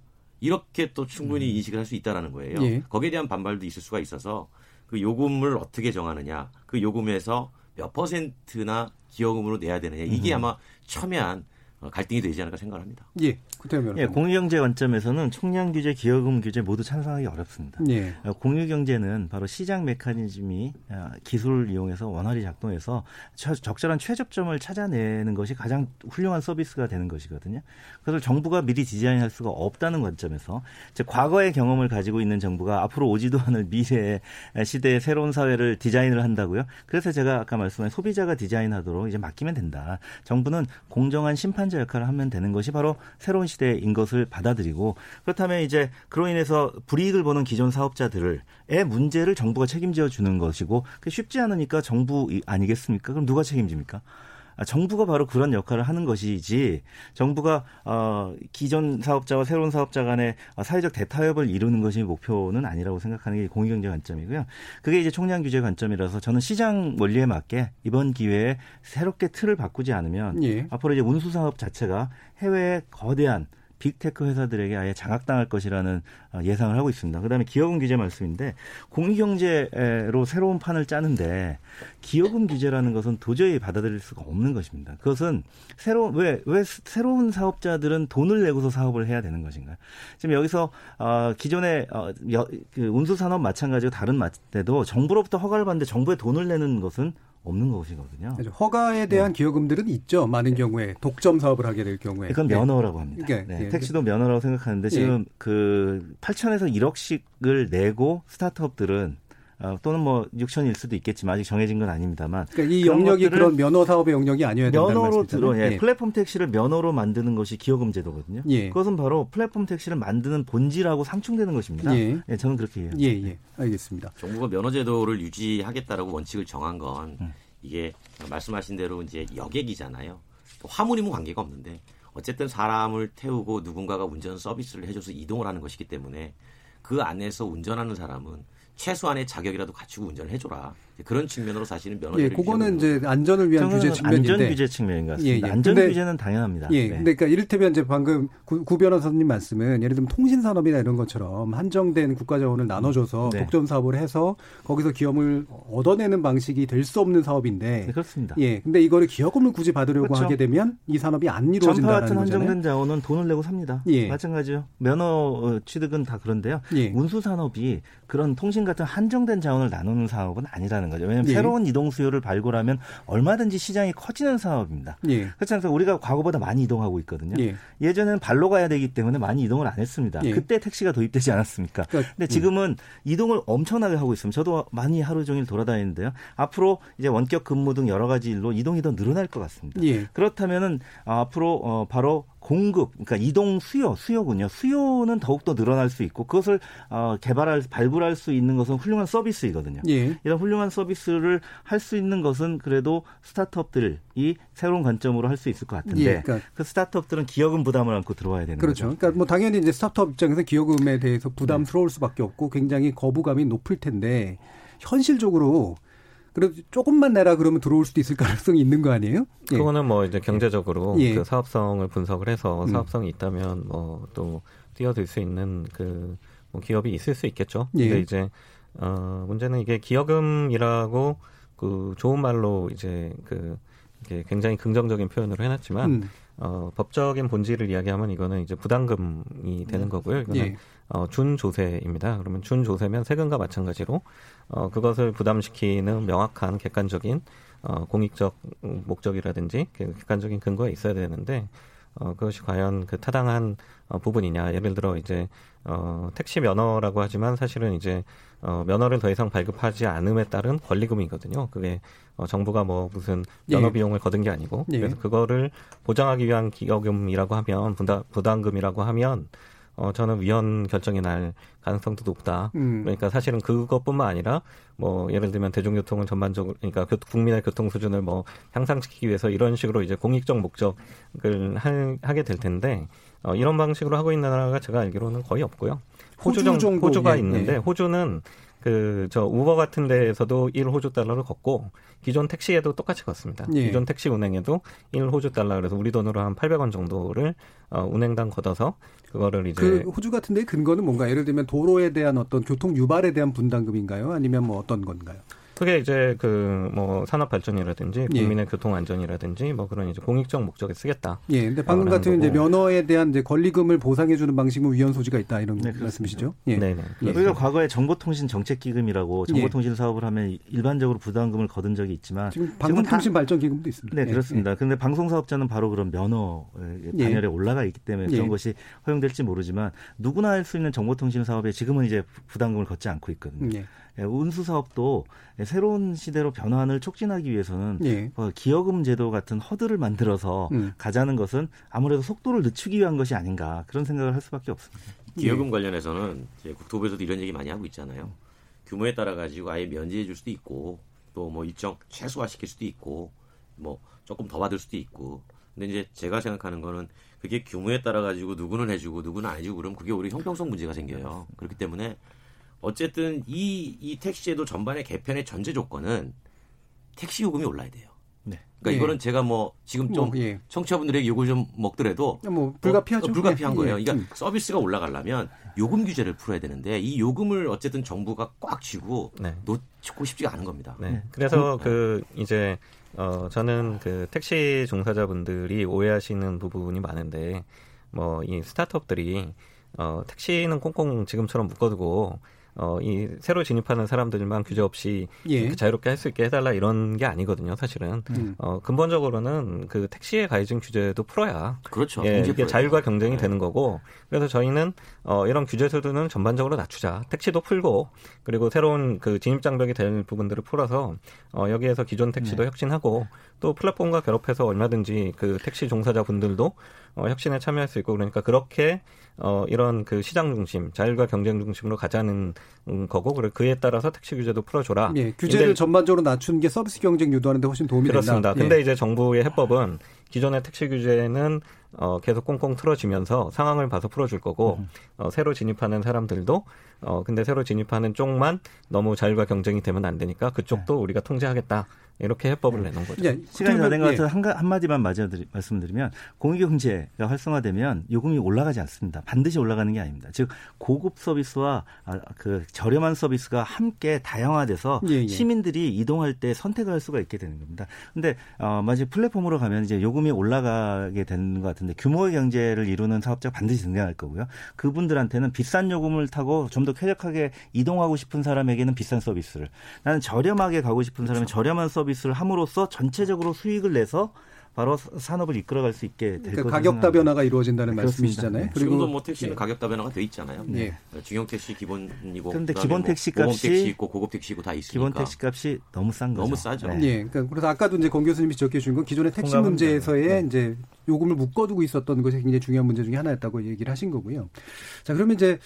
이렇게 또 충분히 인식을 할 수 있다라는 거예요. 예. 거기에 대한 반발도 있을 수가 있어서 그 요금을 어떻게 정하느냐, 그 요금에서 몇 퍼센트나 기여금으로 내야 되느냐 이게 아마 첨예한 어, 갈등이 되지 않을까 생각합니다. 예. 구태현 예. 공유경제 관점에서는 총량 규제, 기여금 규제 모두 찬성하기 어렵습니다. 예. 어, 공유경제는 바로 시장 메커니즘이 어, 기술을 이용해서 원활히 작동해서 처- 적절한 최저점을 찾아내는 것이 가장 훌륭한 서비스가 되는 것이거든요. 그래서 정부가 미리 디자인할 수가 없다는 관점에서 즉 과거의 경험을 가지고 있는 정부가 앞으로 오지도 않을 미래의 시대의 새로운 사회를 디자인을 한다고요. 그래서 제가 아까 말씀한 소비자가 디자인하도록 이제 맡기면 된다. 정부는 공정한 심판 자 역할을 하면 되는 것이 바로 새로운 시대인 것을 받아들이고 그렇다면 이제 그로 인해서 불이익을 보는 기존 사업자들의 문제를 정부가 책임져 주는 것이고 그게 쉽지 않으니까 정부 이- 아니겠습니까? 그럼 누가 책임집니까? 아, 정부가 바로 그런 역할을 하는 것이지 정부가 어, 기존 사업자와 새로운 사업자 간의 어, 사회적 대타협을 이루는 것이 목표는 아니라고 생각하는 게 공유경제 관점이고요. 그게 이제 총량 규제 관점이라서 저는 시장 원리에 맞게 이번 기회에 새롭게 틀을 바꾸지 않으면 예. 앞으로 이제 운수 사업 자체가 해외의 거대한 빅테크 회사들에게 아예 장악당할 것이라는 어, 예상을 하고 있습니다. 그다음에 기여금 규제 말씀인데 공유경제로 새로운 판을 짜는데 기여금 규제라는 것은 도저히 받아들일 수가 없는 것입니다. 그것은 새로운 왜 왜 새로운 사업자들은 돈을 내고서 사업을 해야 되는 것인가요? 지금 여기서 어, 기존의 어, 여- 그 운수 산업 마찬가지고 다른 마때도 정부로부터 허가를 받는데 정부에 돈을 내는 것은 없는 것이거든요. 그렇죠. 허가에 대한 기여금들은 있죠. 많은 경우에 독점 사업을 하게 될 경우에. 그건 예. 면허라고 합니다. 예, 네, 예. 택시도 면허라고 생각하는데 지금 그 8천에서 1억씩을 내고 스타트업들은 어, 또는 뭐 6천일 수도 있겠지만 아직 정해진 건 아닙니다만 그러니까 이 그런 영역이 그런 면허 사업의 영역이 아니어야 된다는 면허로. 들어 예, 예. 플랫폼 택시를 면허로 만드는 것이 기여금 제도거든요. 예. 그것은 바로 플랫폼 택시를 만드는 본질하고 상충되는 것입니다. 예. 예, 저는 그렇게 해요. 예, 예. 알겠습니다. 정부가 면허 제도를 유지하겠다라고 원칙을 정한 건 음. 이게 말씀하신 대로 이제 여객이잖아요. 화물이면 관계가 없는데 어쨌든 사람을 태우고 누군가가 운전 서비스를 해줘서 이동을 하는 것이기 때문에 그 안에서 운전하는 사람은 최소한의 자격이라도 갖추고 운전을 해줘라. 그런 측면으로 사실은 예, 면허제를 그거는 이제 안전을 위한 규제 측면인데. 안전 규제 측면인 것 같습니다. 예, 예. 안전 근데- 규제는 당연합니다. 예, 네. 근데 그러니까 이를테면 이제 방금 구, 구 변호사님 말씀은 예를 들면 통신 산업이나 이런 것처럼 한정된 국가 자원을 나눠줘서 네. 독점 사업을 해서 거기서 기업을 얻어내는 방식이 될 수 없는 사업인데 네, 그렇습니다. 예, 근데 이거를 기여금을 굳이 받으려고 그렇죠. 하게 되면 이 산업이 안 전파 이루어진다는 같은 거잖아요. 한정된 자원은 돈을 내고 삽니다. 예. 마찬가지요. 면허 어, 취득은 다 그런데요. 예. 운수 산업이 그런 통신 같은 한정된 자원을 나누는 사업은 아니라는 거죠. 왜냐하면 예. 새로운 이동 수요를 발굴하면 얼마든지 시장이 커지는 사업입니다. 예. 그렇지 않습니까? 우리가 과거보다 많이 이동하고 있거든요. 예. 예전에는 발로 가야 되기 때문에 많이 이동을 안 했습니다. 예. 그때 택시가 도입되지 않았습니까? 그러니까, 근데 지금은 이동을 엄청나게 하고 있습니다. 저도 많이 하루 종일 돌아다니는데요. 앞으로 이제 원격 근무 등 여러 가지 일로 이동이 더 늘어날 것 같습니다. 예. 그렇다면은 앞으로 어 바로 공급, 그러니까 이동 수요, 수요군요. 수요는 더욱더 늘어날 수 있고 그것을 어 개발할, 발굴할 수 있는 것은 훌륭한 서비스이거든요. 예. 이런 훌륭한 서비스를 할 수 있는 것은 그래도 스타트업들이 새로운 관점으로 할 수 있을 것 같은데 예, 그러니까- 그 스타트업들은 기여금 부담을 안고 들어와야 되는 그렇죠. 거죠. 그러니까 뭐 당연히 이제 스타트업 입장에서 기여금에 대해서 부담스러울 수밖에 없고 굉장히 거부감이 높을 텐데 현실적으로 그래도 조금만 내라 그러면 들어올 수도 있을 가능성이 있는 거 아니에요? 예. 그거는 뭐 이제 경제적으로 예. 그 사업성을 분석을 해서 음. 사업성이 있다면 뭐 또 뛰어들 수 있는 그 뭐 기업이 있을 수 있겠죠. 예. 근데 이제 어 문제는 이게 기여금이라고 그 좋은 말로 이제 그 굉장히 긍정적인 표현으로 해놨지만 음. 어, 법적인 본질을 이야기하면 이거는 이제 부담금이 되는 거고요. 이거는 예. 어, 준조세입니다. 그러면 준조세면 세금과 마찬가지로 어, 그것을 부담시키는 명확한 객관적인 어, 공익적 목적이라든지 그 객관적인 근거가 있어야 되는데 어, 그것이 과연 그 타당한 어, 부분이냐. 예를 들어 이제 어, 택시 면허라고 하지만 사실은 이제 어, 면허를 더 이상 발급하지 않음에 따른 권리금이거든요. 그게 어, 정부가 뭐 무슨 면허 예. 비용을 거둔 게 아니고 예. 그래서 그거를 보장하기 위한 기여금이라고 하면 부담, 부담금이라고 하면 어, 저는 위헌 결정이 날 가능성도 높다. 음. 그러니까 사실은 그것뿐만 아니라 뭐 예를 들면 대중교통은 전반적으로 그러니까 교- 국민의 교통 수준을 뭐 향상시키기 위해서 이런 식으로 이제 공익적 목적을 할- 하게 될 텐데 어, 이런 방식으로 하고 있는 나라가 제가 알기로는 거의 없고요. 호주, 호주 정, 정도, 호주가 예, 있는데 예. 호주는 그 저 우버 같은 데에서도 1 호주 달러를 걷고 기존 택시에도 똑같이 걷습니다. 예. 기존 택시 운행에도 1 호주 달러 그래서 우리 돈으로 한 800원 정도를 어, 운행당 걷어서 그거를 이제 그 호주 같은 데 근거는 뭔가 예를 들면 도로에 대한 어떤 교통 유발에 대한 분담금인가요? 아니면 뭐 어떤 건가요? 그게 이제 그 뭐 산업 발전이라든지 예. 국민의 교통 안전이라든지 뭐 그런 이제 공익적 목적에 쓰겠다. 예, 근데 방금 어, 같은 이제. 면허에 대한 이제 권리금을 보상해 주는 방식은 위헌 소지가 있다 이런 네, 그렇습니다. 말씀이시죠? 예. 네네. 예. 우리가 과거에 정보통신 정책 기금이라고 예. 정보통신 사업을 하면 일반적으로 부담금을 거둔 적이 있지만 지금 방송통신 다- 발전 기금도 있습니다. 네, 예, 그렇습니다. 근데 방송 사업자는 바로 그런 면허 예. 반열에 올라가 있기 때문에 그런 예. 것이 허용될지 모르지만 누구나 할 수 있는 정보통신 사업에 지금은 이제 부담금을 걷지 않고 있거든요. 예. 예, 운수 사업도 새로운 시대로 변환을 촉진하기 위해서는 예. 어, 기여금 제도 같은 허들을 만들어서 음. 가자는 것은 아무래도 속도를 늦추기 위한 것이 아닌가 그런 생각을 할 수밖에 없습니다. 기여금 관련해서는 이제 국토부에서도 이런 얘기 많이 하고 있잖아요. 규모에 따라 가지고 아예 면제해 줄 수도 있고 또 뭐 일정 최소화 시킬 수도 있고 뭐 조금 더 받을 수도 있고 근데 이제 제가 생각하는 거는 그게 규모에 따라 가지고 누구는 해주고 누구는 안 해주고 그러면 그게 우리 형평성 문제가 생겨요. 그렇기 때문에 어쨌든 이, 이 택시제도 전반의 개편의 전제 조건은 택시 요금이 올라야 돼요. 네. 그러니까 예. 이거는 제가 뭐 지금 좀 뭐, 예. 청취자분들에게 욕을 좀 먹더라도 뭐 불가피하죠. 어, 불가피한 예, 거예요. 예. 그러니까 음. 서비스가 올라가려면 요금 규제를 풀어야 되는데 이 요금을 어쨌든 정부가 꽉 쥐고 네. 놓고 싶지가 않은 겁니다. 네. 그래서 그 이제 어 저는 그 택시 종사자분들이 오해하시는 부분이 많은데 뭐 이 스타트업들이 어 택시는 꽁꽁 지금처럼 묶어두고 어 이 새로 진입하는 사람들만 규제 없이 예. 이렇게 자유롭게 할 수 있게 해달라 이런 게 아니거든요, 사실은. 음. 어 근본적으로는 그 택시의 가해증 규제도 풀어야 그렇죠. 예, 이게 풀어야 자율과. 경쟁이 네. 되는 거고 그래서 저희는 어, 이런 규제 수준은 전반적으로 낮추자 택시도 풀고 그리고 새로운 그 진입 장벽이 될 부분들을 풀어서 어, 여기에서 기존 택시도 혁신하고 또 플랫폼과 결합해서 얼마든지 그 택시 종사자 분들도 어, 혁신에 참여할 수 있고 그러니까 그렇게 어, 이런 그 시장 중심 자율과 경쟁 중심으로 가자는 음, 거고 그리고 그에 따라서 택시 규제도 풀어줘라. 예, 규제를 근데 전반적으로 낮추는 게 서비스 경쟁 유도하는데 훨씬 도움이 그렇습니다. 된다. 근데 예. 이제 정부의 해법은 기존의 택시 규제는 어, 계속 꽁꽁 틀어지면서 상황을 봐서 풀어줄 거고 음. 어, 새로 진입하는 사람들도 어, 근데 새로 진입하는 쪽만 너무 자율과 경쟁이 되면 안 되니까 그쪽도 우리가 통제하겠다 이렇게 해법을 내놓은 거죠. 예, 시간이 다된것 예. 같아서 한, 가- 한마디만 마저 드리- 말씀드리면 공익경제가 활성화되면 요금이 올라가지 않습니다. 반드시 올라가는 게 아닙니다. 즉 고급 서비스와 아, 그 저렴한 서비스가 함께 다양화돼서 예, 예. 시민들이 이동할 때 선택을 할 수가 있게 되는 겁니다. 근데 어, 마치 플랫폼으로 가면 이제 요금이 올라가게 되는 것 같은데 규모의 경제를 이루는 사업자가 반드시 등장할 거고요. 그분들한테는 비싼 요금을 타고 좀 더 쾌적하게 이동하고 싶은 사람에게는 비싼 서비스를 나는 저렴하게 가고 싶은 사람은 저렴한 서비스 를 함으로써 전체적으로 수익을 내서 바로 산업을 이끌어갈 수 있게 될 그러니까 가격. 다변화가 이루어진다는 네, 말씀이시잖아요. 그렇습니다. 그리고 지금도 뭐 택시는 예. 가격 다변화가 돼 있잖아요. 예. 어, 중형 택시 기본이고 그런데 기본 뭐 택시 값이- 택시 있고 고급 택시 있고 다 있으니까 기본 택시 값이 너무 싼 거죠. 너무 싸죠. 네. 예, 그러니까 그래서 아까도 이제 권 교수님이 지적해 주신 건 기존의 택시 문제에서의 네. 이제 요금을 묶어두고 있었던 것이 굉장히 중요한 문제 중에 하나였다고 얘기를 하신 거고요. 자, 그러면 이제 이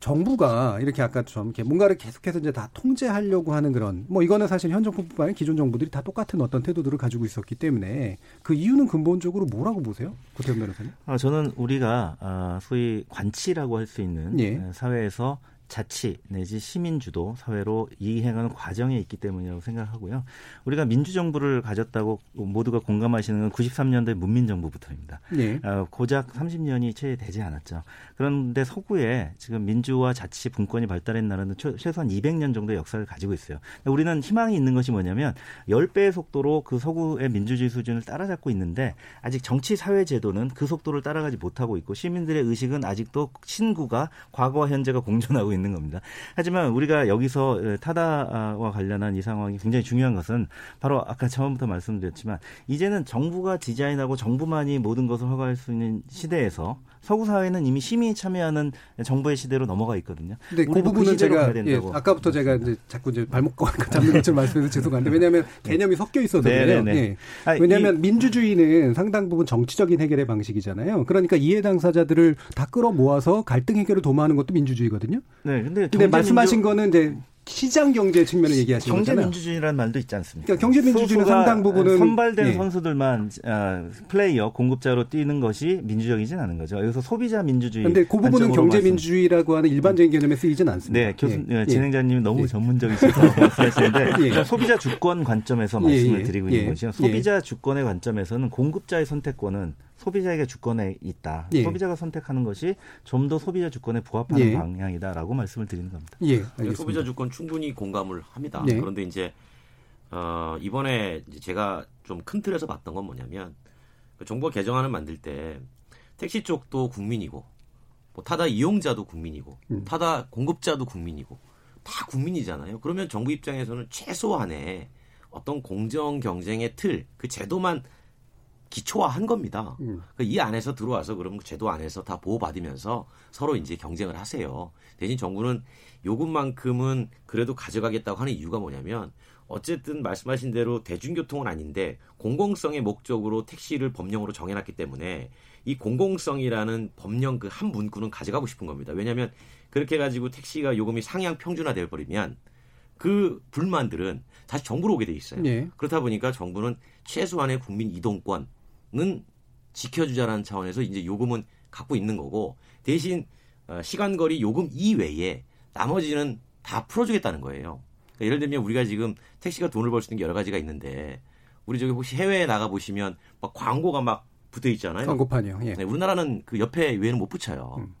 정부가 이렇게 아까 좀 이렇게 뭔가를 계속해서 이제 다 통제하려고 하는 그런 뭐 이거는 사실 현 정부뿐만 아니라 기존 정부들이 다 똑같은 어떤 태도들을 가지고 있었기 때문에 그 이유는 근본적으로 뭐라고 보세요? 구태현 변호사님? 아, 저는 우리가 아, 소위 관치라고 할 수 있는 예. 에, 사회에서 자치 내지 시민 주도 사회로 이행하는 과정에 있기 때문이라고 생각하고요. 우리가 민주정부를 가졌다고 모두가 공감하시는 건 93년대 문민정부부터입니다. 네. 어, 고작 30년이 채 되지 않았죠. 그런데 서구에 지금 민주와 자치 분권이 발달한 나라는 최, 최소한 200년 정도의 역사를 가지고 있어요. 우리는 희망이 있는 것이 뭐냐면 10배의 속도로 그 서구의 민주주의 수준을 따라잡고 있는데 아직 정치 사회 제도는 그 속도를 따라가지 못하고 있고 시민들의 의식은 아직도 신구가 과거와 현재가 공존하고 있는 겁니다. 하지만 우리가 여기서 타다와 관련한 이 상황이 굉장히 중요한 것은 바로 아까 처음부터 말씀드렸지만 이제는 정부가 디자인하고 정부만이 모든 것을 허가할 수 있는 시대에서 서구 사회는 이미 시민이 참여하는 정부의 시대로 넘어가 있거든요. 근데 그 부분은 그 제가 예, 아까부터 제가 이제 자꾸 이제 발목 잡는 것처럼 말씀해서 죄송한데 왜냐하면 개념이 섞여 있어서 그래요. 예. 왜냐하면 민주주의는 상당 부분 정치적인 해결의 방식이잖아요. 그러니까 이해 당사자들을 다 끌어모아서 갈등 해결을 도모하는 것도 민주주의거든요. 네, 근데, 근데 말씀하신 민주... 거는 이제 시장 경제 측면을 얘기하시는 경제 거잖아요. 민주주의라는 말도 있지 않습니까? 그러니까 경제 민주주의는 상당 부분은 선발된 예. 선수들만 어, 플레이어 공급자로 뛰는 것이 민주적이진 않은 거죠. 여기서 소비자 민주주의. 그런데 그 부분은 경제 민주주의라고 하는 일반적인 개념에 쓰이진 않습니다. 네, 교수 예. 예. 진행자님이 너무 예. 전문적이셔서 말씀하시는데 예. 그러니까 소비자 주권 관점에서 말씀을 드리고 있는 것이요. 소비자 주권의 관점에서는 공급자의 선택권은 소비자에게 주권에 있다. 예. 소비자가 선택하는 것이 좀 더 소비자 주권에 부합하는 예. 방향이다라고 말씀을 드리는 겁니다. 예, 소비자 주권 충분히 공감을 합니다. 네. 그런데 이제 어, 이번에 이제 제가 좀 큰 틀에서 봤던 건 뭐냐면 그 정부가 개정안을 만들 때 택시 쪽도 국민이고 뭐 타다 이용자도 국민이고 음. 타다 공급자도 국민이고 다 국민이잖아요. 그러면 정부 입장에서는 최소한의 어떤 공정 경쟁의 틀, 그 제도만 기초화한 겁니다. 음. 그러니까 이 안에서 들어와서 그러면 그 제도 안에서 다 보호받으면서 서로 이제 경쟁을 하세요. 대신 정부는 요금만큼은 그래도 가져가겠다고 하는 이유가 뭐냐면 어쨌든 말씀하신 대로 대중교통은 아닌데 공공성의 목적으로 택시를 법령으로 정해놨기 때문에 이 공공성이라는 법령 그 한 문구는 가져가고 싶은 겁니다. 왜냐하면 그렇게 가지고 택시가 요금이 상향 평준화돼 버리면 그 불만들은 다시 정부로 오게 돼 있어요. 네. 그렇다 보니까 정부는 최소한의 국민 이동권 은 지켜주자라는 차원에서 이제 요금은 갖고 있는 거고 대신 어, 시간 거리 요금 이외에 나머지는 다 풀어주겠다는 거예요. 그러니까 예를 들면 우리가 지금 택시가 돈을 벌 수 있는 게 여러 가지가 있는데 우리 저기 혹시 해외에 나가 보시면 막 광고가 막 붙어 있잖아요. 광고판이요. 예. 네, 우리나라는 그 옆에 외에는 못 붙여요. 음.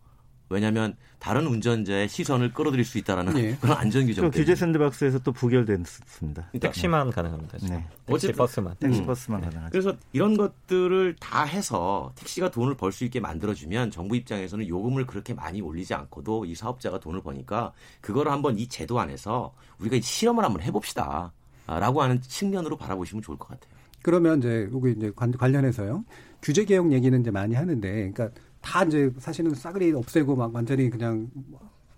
왜냐하면 다른 운전자의 시선을 끌어들일 수 있다라는 예. 그런 안전 규정. 규제 샌드박스에서 또 부결됐습니다. 그러니까, 택시만 가능합니다. 네. 택시 버스만. 택시 음. 버스만 네. 가능하죠. 그래서 이런 것들을 다 해서 택시가 돈을 벌 수 있게 만들어주면 정부 입장에서는 요금을 그렇게 많이 올리지 않고도 이 사업자가 돈을 버니까 그거를 한번 이 제도 안에서 우리가 실험을 한번 해봅시다. 라고 하는 측면으로 바라보시면 좋을 것 같아요. 그러면 이제 여기 이제 관련해서요. 규제 개혁 얘기는 이제 많이 하는데, 그러니까 다 이제 사실은 싸그리 없애고 막 완전히 그냥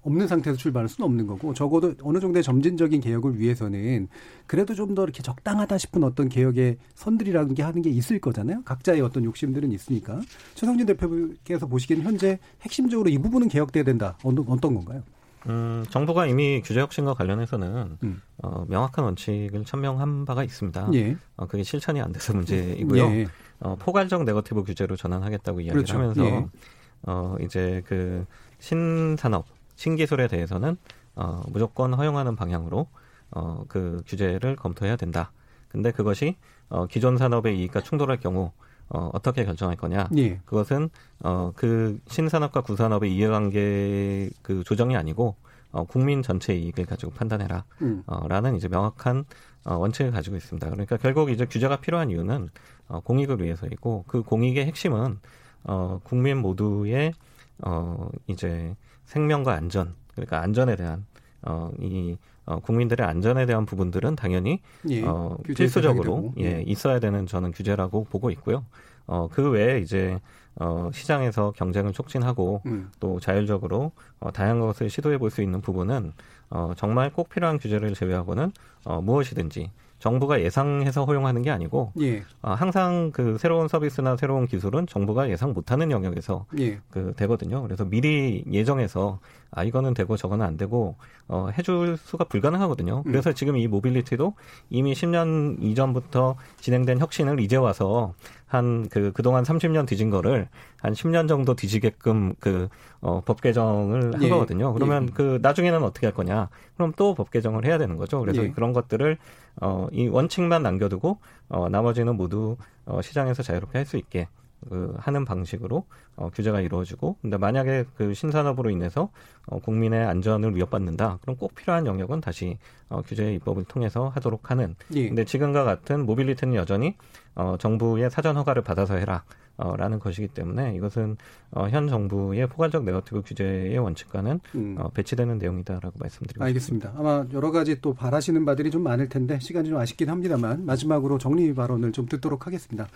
없는 상태에서 출발할 수는 없는 거고 적어도 어느 정도의 점진적인 개혁을 위해서는 그래도 좀 더 이렇게 적당하다 싶은 어떤 개혁의 선들이라는 게 하는 게 있을 거잖아요. 각자의 어떤 욕심들은 있으니까 최성진 대표께서 보시기엔 현재 핵심적으로 이 부분은 개혁돼야 된다. 어떤, 어떤 건가요? 음, 정부가 이미 규제 혁신과 관련해서는 음. 어, 명확한 원칙을 천명한 바가 있습니다. 예. 어, 그게 실천이 안 돼서 문제이고요. 예. 어, 포괄적 네거티브 규제로 전환하겠다고 이야기를 그렇죠. 하면서 예. 어, 이제 그 신산업, 신기술에 대해서는 어, 무조건 허용하는 방향으로 어, 그 규제를 검토해야 된다. 근데 그것이 어, 기존 산업의 이익과 충돌할 경우 어, 어떻게 결정할 거냐. 예. 그것은 어, 그 신산업과 구산업의 이해관계 그 조정이 아니고 어, 국민 전체 이익을 가지고 판단해라. 음. 어, 라는 이제 명확한 어, 원칙을 가지고 있습니다. 그러니까 결국 이제 규제가 필요한 이유는 어, 공익을 위해서이고 그 공익의 핵심은 어, 국민 모두의 어, 이제 생명과 안전 그러니까 안전에 대한 어, 이 어, 국민들의 안전에 대한 부분들은 당연히 예, 어, 필수적으로 예, 예, 있어야 되는 저는 규제라고 보고 있고요. 어, 그 외에 이제 어, 시장에서 경쟁을 촉진하고 음. 또 자율적으로 어, 다양한 것을 시도해 볼 수 있는 부분은 어, 정말 꼭 필요한 규제를 제외하고는 어, 무엇이든지 정부가 예상해서 허용하는 게 아니고 예. 어, 항상 그 새로운 서비스나 새로운 기술은 정부가 예상 못하는 영역에서 예. 그 되거든요. 그래서 미리 예정해서 아 이거는 되고 저거는 안 되고 어, 해줄 수가 불가능하거든요. 음. 그래서 지금 이 모빌리티도 이미 10년 이전부터 진행된 혁신을 이제 와서 한 그 그동안 30년 뒤진 거를 한 10년 정도 뒤지게끔 그 어, 법 개정을 한 예. 거거든요. 그러면 예. 그 나중에는 어떻게 할 거냐? 그럼 또 법 개정을 해야 되는 거죠. 그래서 예. 그런 것들을 어, 이 원칙만 남겨두고 어, 나머지는 모두 어, 시장에서 자유롭게 할 수 있게 그 하는 방식으로 어, 규제가 이루어지고 근데 만약에 그 신산업으로 인해서 어, 국민의 안전을 위협받는다 그럼 꼭 필요한 영역은 다시 어, 규제 입법을 통해서 하도록 하는 예. 근데 지금과 같은 mobility는 여전히 어, 정부의 사전 허가를 받아서 해라 어, 라는 것이기 때문에 이것은 어, 현 정부의 포괄적 네거티브 규제의 원칙과는 음. 어, 배치되는 내용이다라고 말씀드리고 알겠습니다. 아마 여러 가지 또 바라시는 바들이 좀 많을 텐데 시간이 좀 아쉽긴 합니다만 마지막으로 정리 발언을 좀 듣도록 하겠습니다.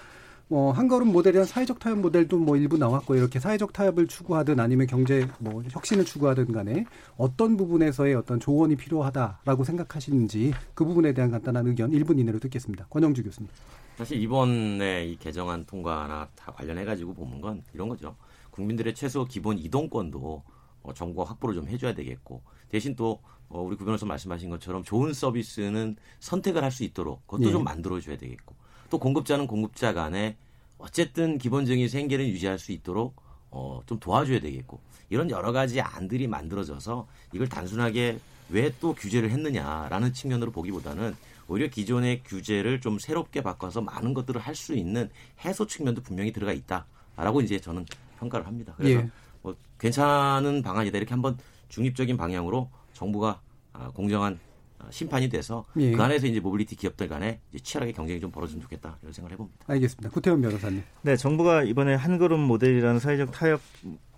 뭐 한걸음 모델이란 사회적 타협 모델도 뭐 일부 나왔고 이렇게 사회적 타협을 추구하든 아니면 경제 뭐 혁신을 추구하든 간에 어떤 부분에서의 어떤 조언이 필요하다라고 생각하시는지 그 부분에 대한 간단한 의견 1분 이내로 듣겠습니다. 권영주 교수님. 사실 이번에 이 개정안 통과나 다 관련해 가지고 보는 건 이런 거죠. 국민들의 최소 기본 이동권도 어, 정부가 확보를 좀 해줘야 되겠고 대신 또 어, 우리 구 변호사 말씀하신 것처럼 좋은 서비스는 선택을 할 수 있도록 그것도 예. 좀 만들어줘야 되겠고 또 공급자는 공급자 간에 어쨌든 기본적인 생계를 유지할 수 있도록 어, 좀 도와줘야 되겠고 이런 여러 가지 안들이 만들어져서 이걸 단순하게 왜 또 규제를 했느냐라는 측면으로 보기보다는 오히려 기존의 규제를 좀 새롭게 바꿔서 많은 것들을 할 수 있는 해소 측면도 분명히 들어가 있다라고 이제 저는 평가를 합니다. 그래서 예. 뭐 괜찮은 방안이다 이렇게 한번 중립적인 방향으로 정부가 아, 공정한 아, 심판이 돼서 예. 그 안에서 이제 모빌리티 기업들 간에 이제 치열하게 경쟁이 좀 벌어지면 좋겠다 이런 생각을 해봅니다. 알겠습니다. 구태훈 변호사님. 네, 정부가 이번에 한 걸음 모델이라는 사회적 타협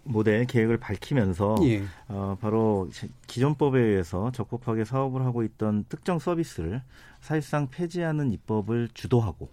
모델 계획을 밝히면서 예. 어, 바로 기존 법에 의해서 적법하게 사업을 하고 있던 특정 서비스를 사실상 폐지하는 입법을 주도하고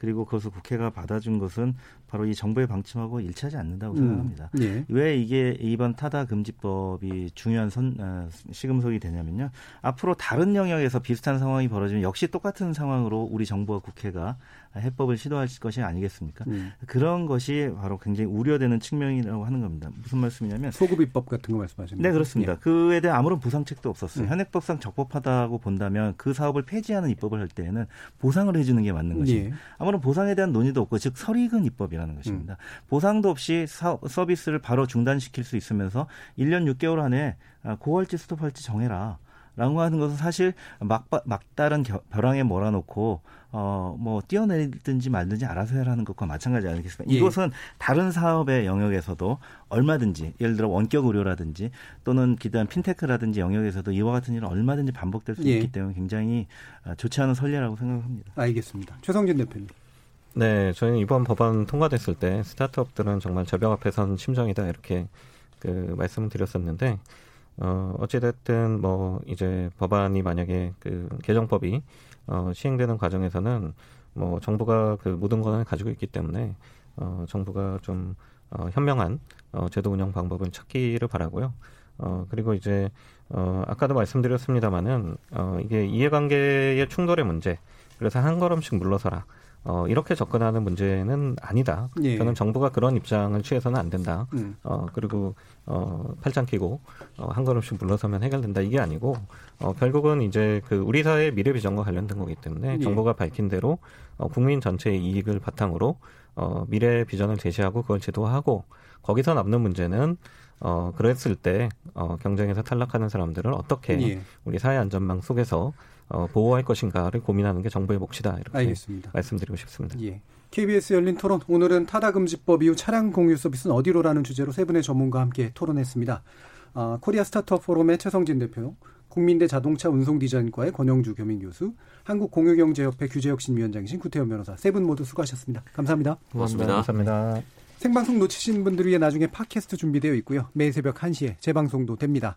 그리고 그것을 국회가 받아준 것은 바로 이 정부의 방침하고 일치하지 않는다고 생각합니다. 음, 예. 왜 이게 이번 타다 금지법이 중요한 선, 어, 시금석이 되냐면요. 앞으로 다른 영역에서 비슷한 상황이 벌어지면 역시 똑같은 상황으로 우리 정부와 국회가 해법을 시도할 것이 아니겠습니까? 음. 그런 것이 바로 굉장히 우려되는 측면이라고 하는 겁니다. 무슨 말씀이냐면 소급 입법 같은 거 말씀하시는 네, 그렇습니다. 그에 대한 아무런 보상책도 없었어요. 음. 현행법상 적법하다고 본다면 그 사업을 폐지하는 입법을 할 때에는 보상을 해주는 게 맞는 것입니다. 예. 아무런 보상에 대한 논의도 없고 즉 설익은 입법이라는 것입니다. 보상도 없이 사, 서비스를 바로 중단시킬 수 있으면서 1년 6개월 안에 아, 고할지 스톱할지 정해라. 라고 하는 것은 사실 막, 막다른 겨, 벼랑에 몰아놓고 어, 뭐, 뛰어내리든지 말든지 알아서 해라는 것과 마찬가지 아니겠습니까? 예. 이것은 다른 사업의 영역에서도 얼마든지, 예를 들어 원격 의료라든지 또는 기대한 핀테크라든지 영역에서도 이와 같은 일은 얼마든지 반복될 수 예. 있기 때문에 굉장히 아, 좋지 않은 선례라고 생각합니다. 알겠습니다. 최성진 대표님. 네, 저희는 이번 법안 통과됐을 때 스타트업들은 정말 절벽 앞에 선 심정이다 이렇게 그 말씀을 드렸었는데 어 어찌됐든 뭐 이제 법안이 만약에 그 개정법이 어 시행되는 과정에서는 뭐 정부가 그 모든 권한을 가지고 있기 때문에 어 정부가 좀 어, 현명한 어, 제도 운영 방법을 찾기를 바라고요. 어 그리고 이제 어 아까도 말씀드렸습니다마는 어 이게 이해관계의 충돌의 문제 그래서 한 걸음씩 물러서라. 어, 이렇게 접근하는 문제는 아니다. 예. 저는 정부가 그런 입장을 취해서는 안 된다. 음. 어, 그리고, 어, 팔짱 끼고, 어, 한 걸음씩 물러서면 해결된다. 이게 아니고, 어, 결국은 이제 그 우리 사회의 미래 비전과 관련된 거기 때문에 예. 정부가 밝힌 대로, 어, 국민 전체의 이익을 바탕으로, 어, 미래 비전을 제시하고 그걸 제도화하고, 거기서 남는 문제는, 어, 그랬을 때, 어, 경쟁에서 탈락하는 사람들을 어떻게 예. 우리 사회 안전망 속에서 어, 보호할 것인가를 고민하는 게 정부의 몫이다. 이렇게 알겠습니다. 말씀드리고 싶습니다. 예. KBS 열린 토론 오늘은 타다금지법 이후 차량 공유 서비스는 어디로라는 주제로 세 분의 전문가와 함께 토론했습니다. 아, 코리아 스타트업 포럼의 최성진 대표, 국민대 자동차 운송 디자인과의 권용주 겸임 교수, 한국공유경제협회 규제혁신위원장이신 구태언 변호사 세 분 모두 수고하셨습니다. 감사합니다. 고맙습니다. 감사합니다. 생방송 놓치신 분들 위해 나중에 팟캐스트 준비되어 있고요. 매일 새벽 1시에 재방송도 됩니다.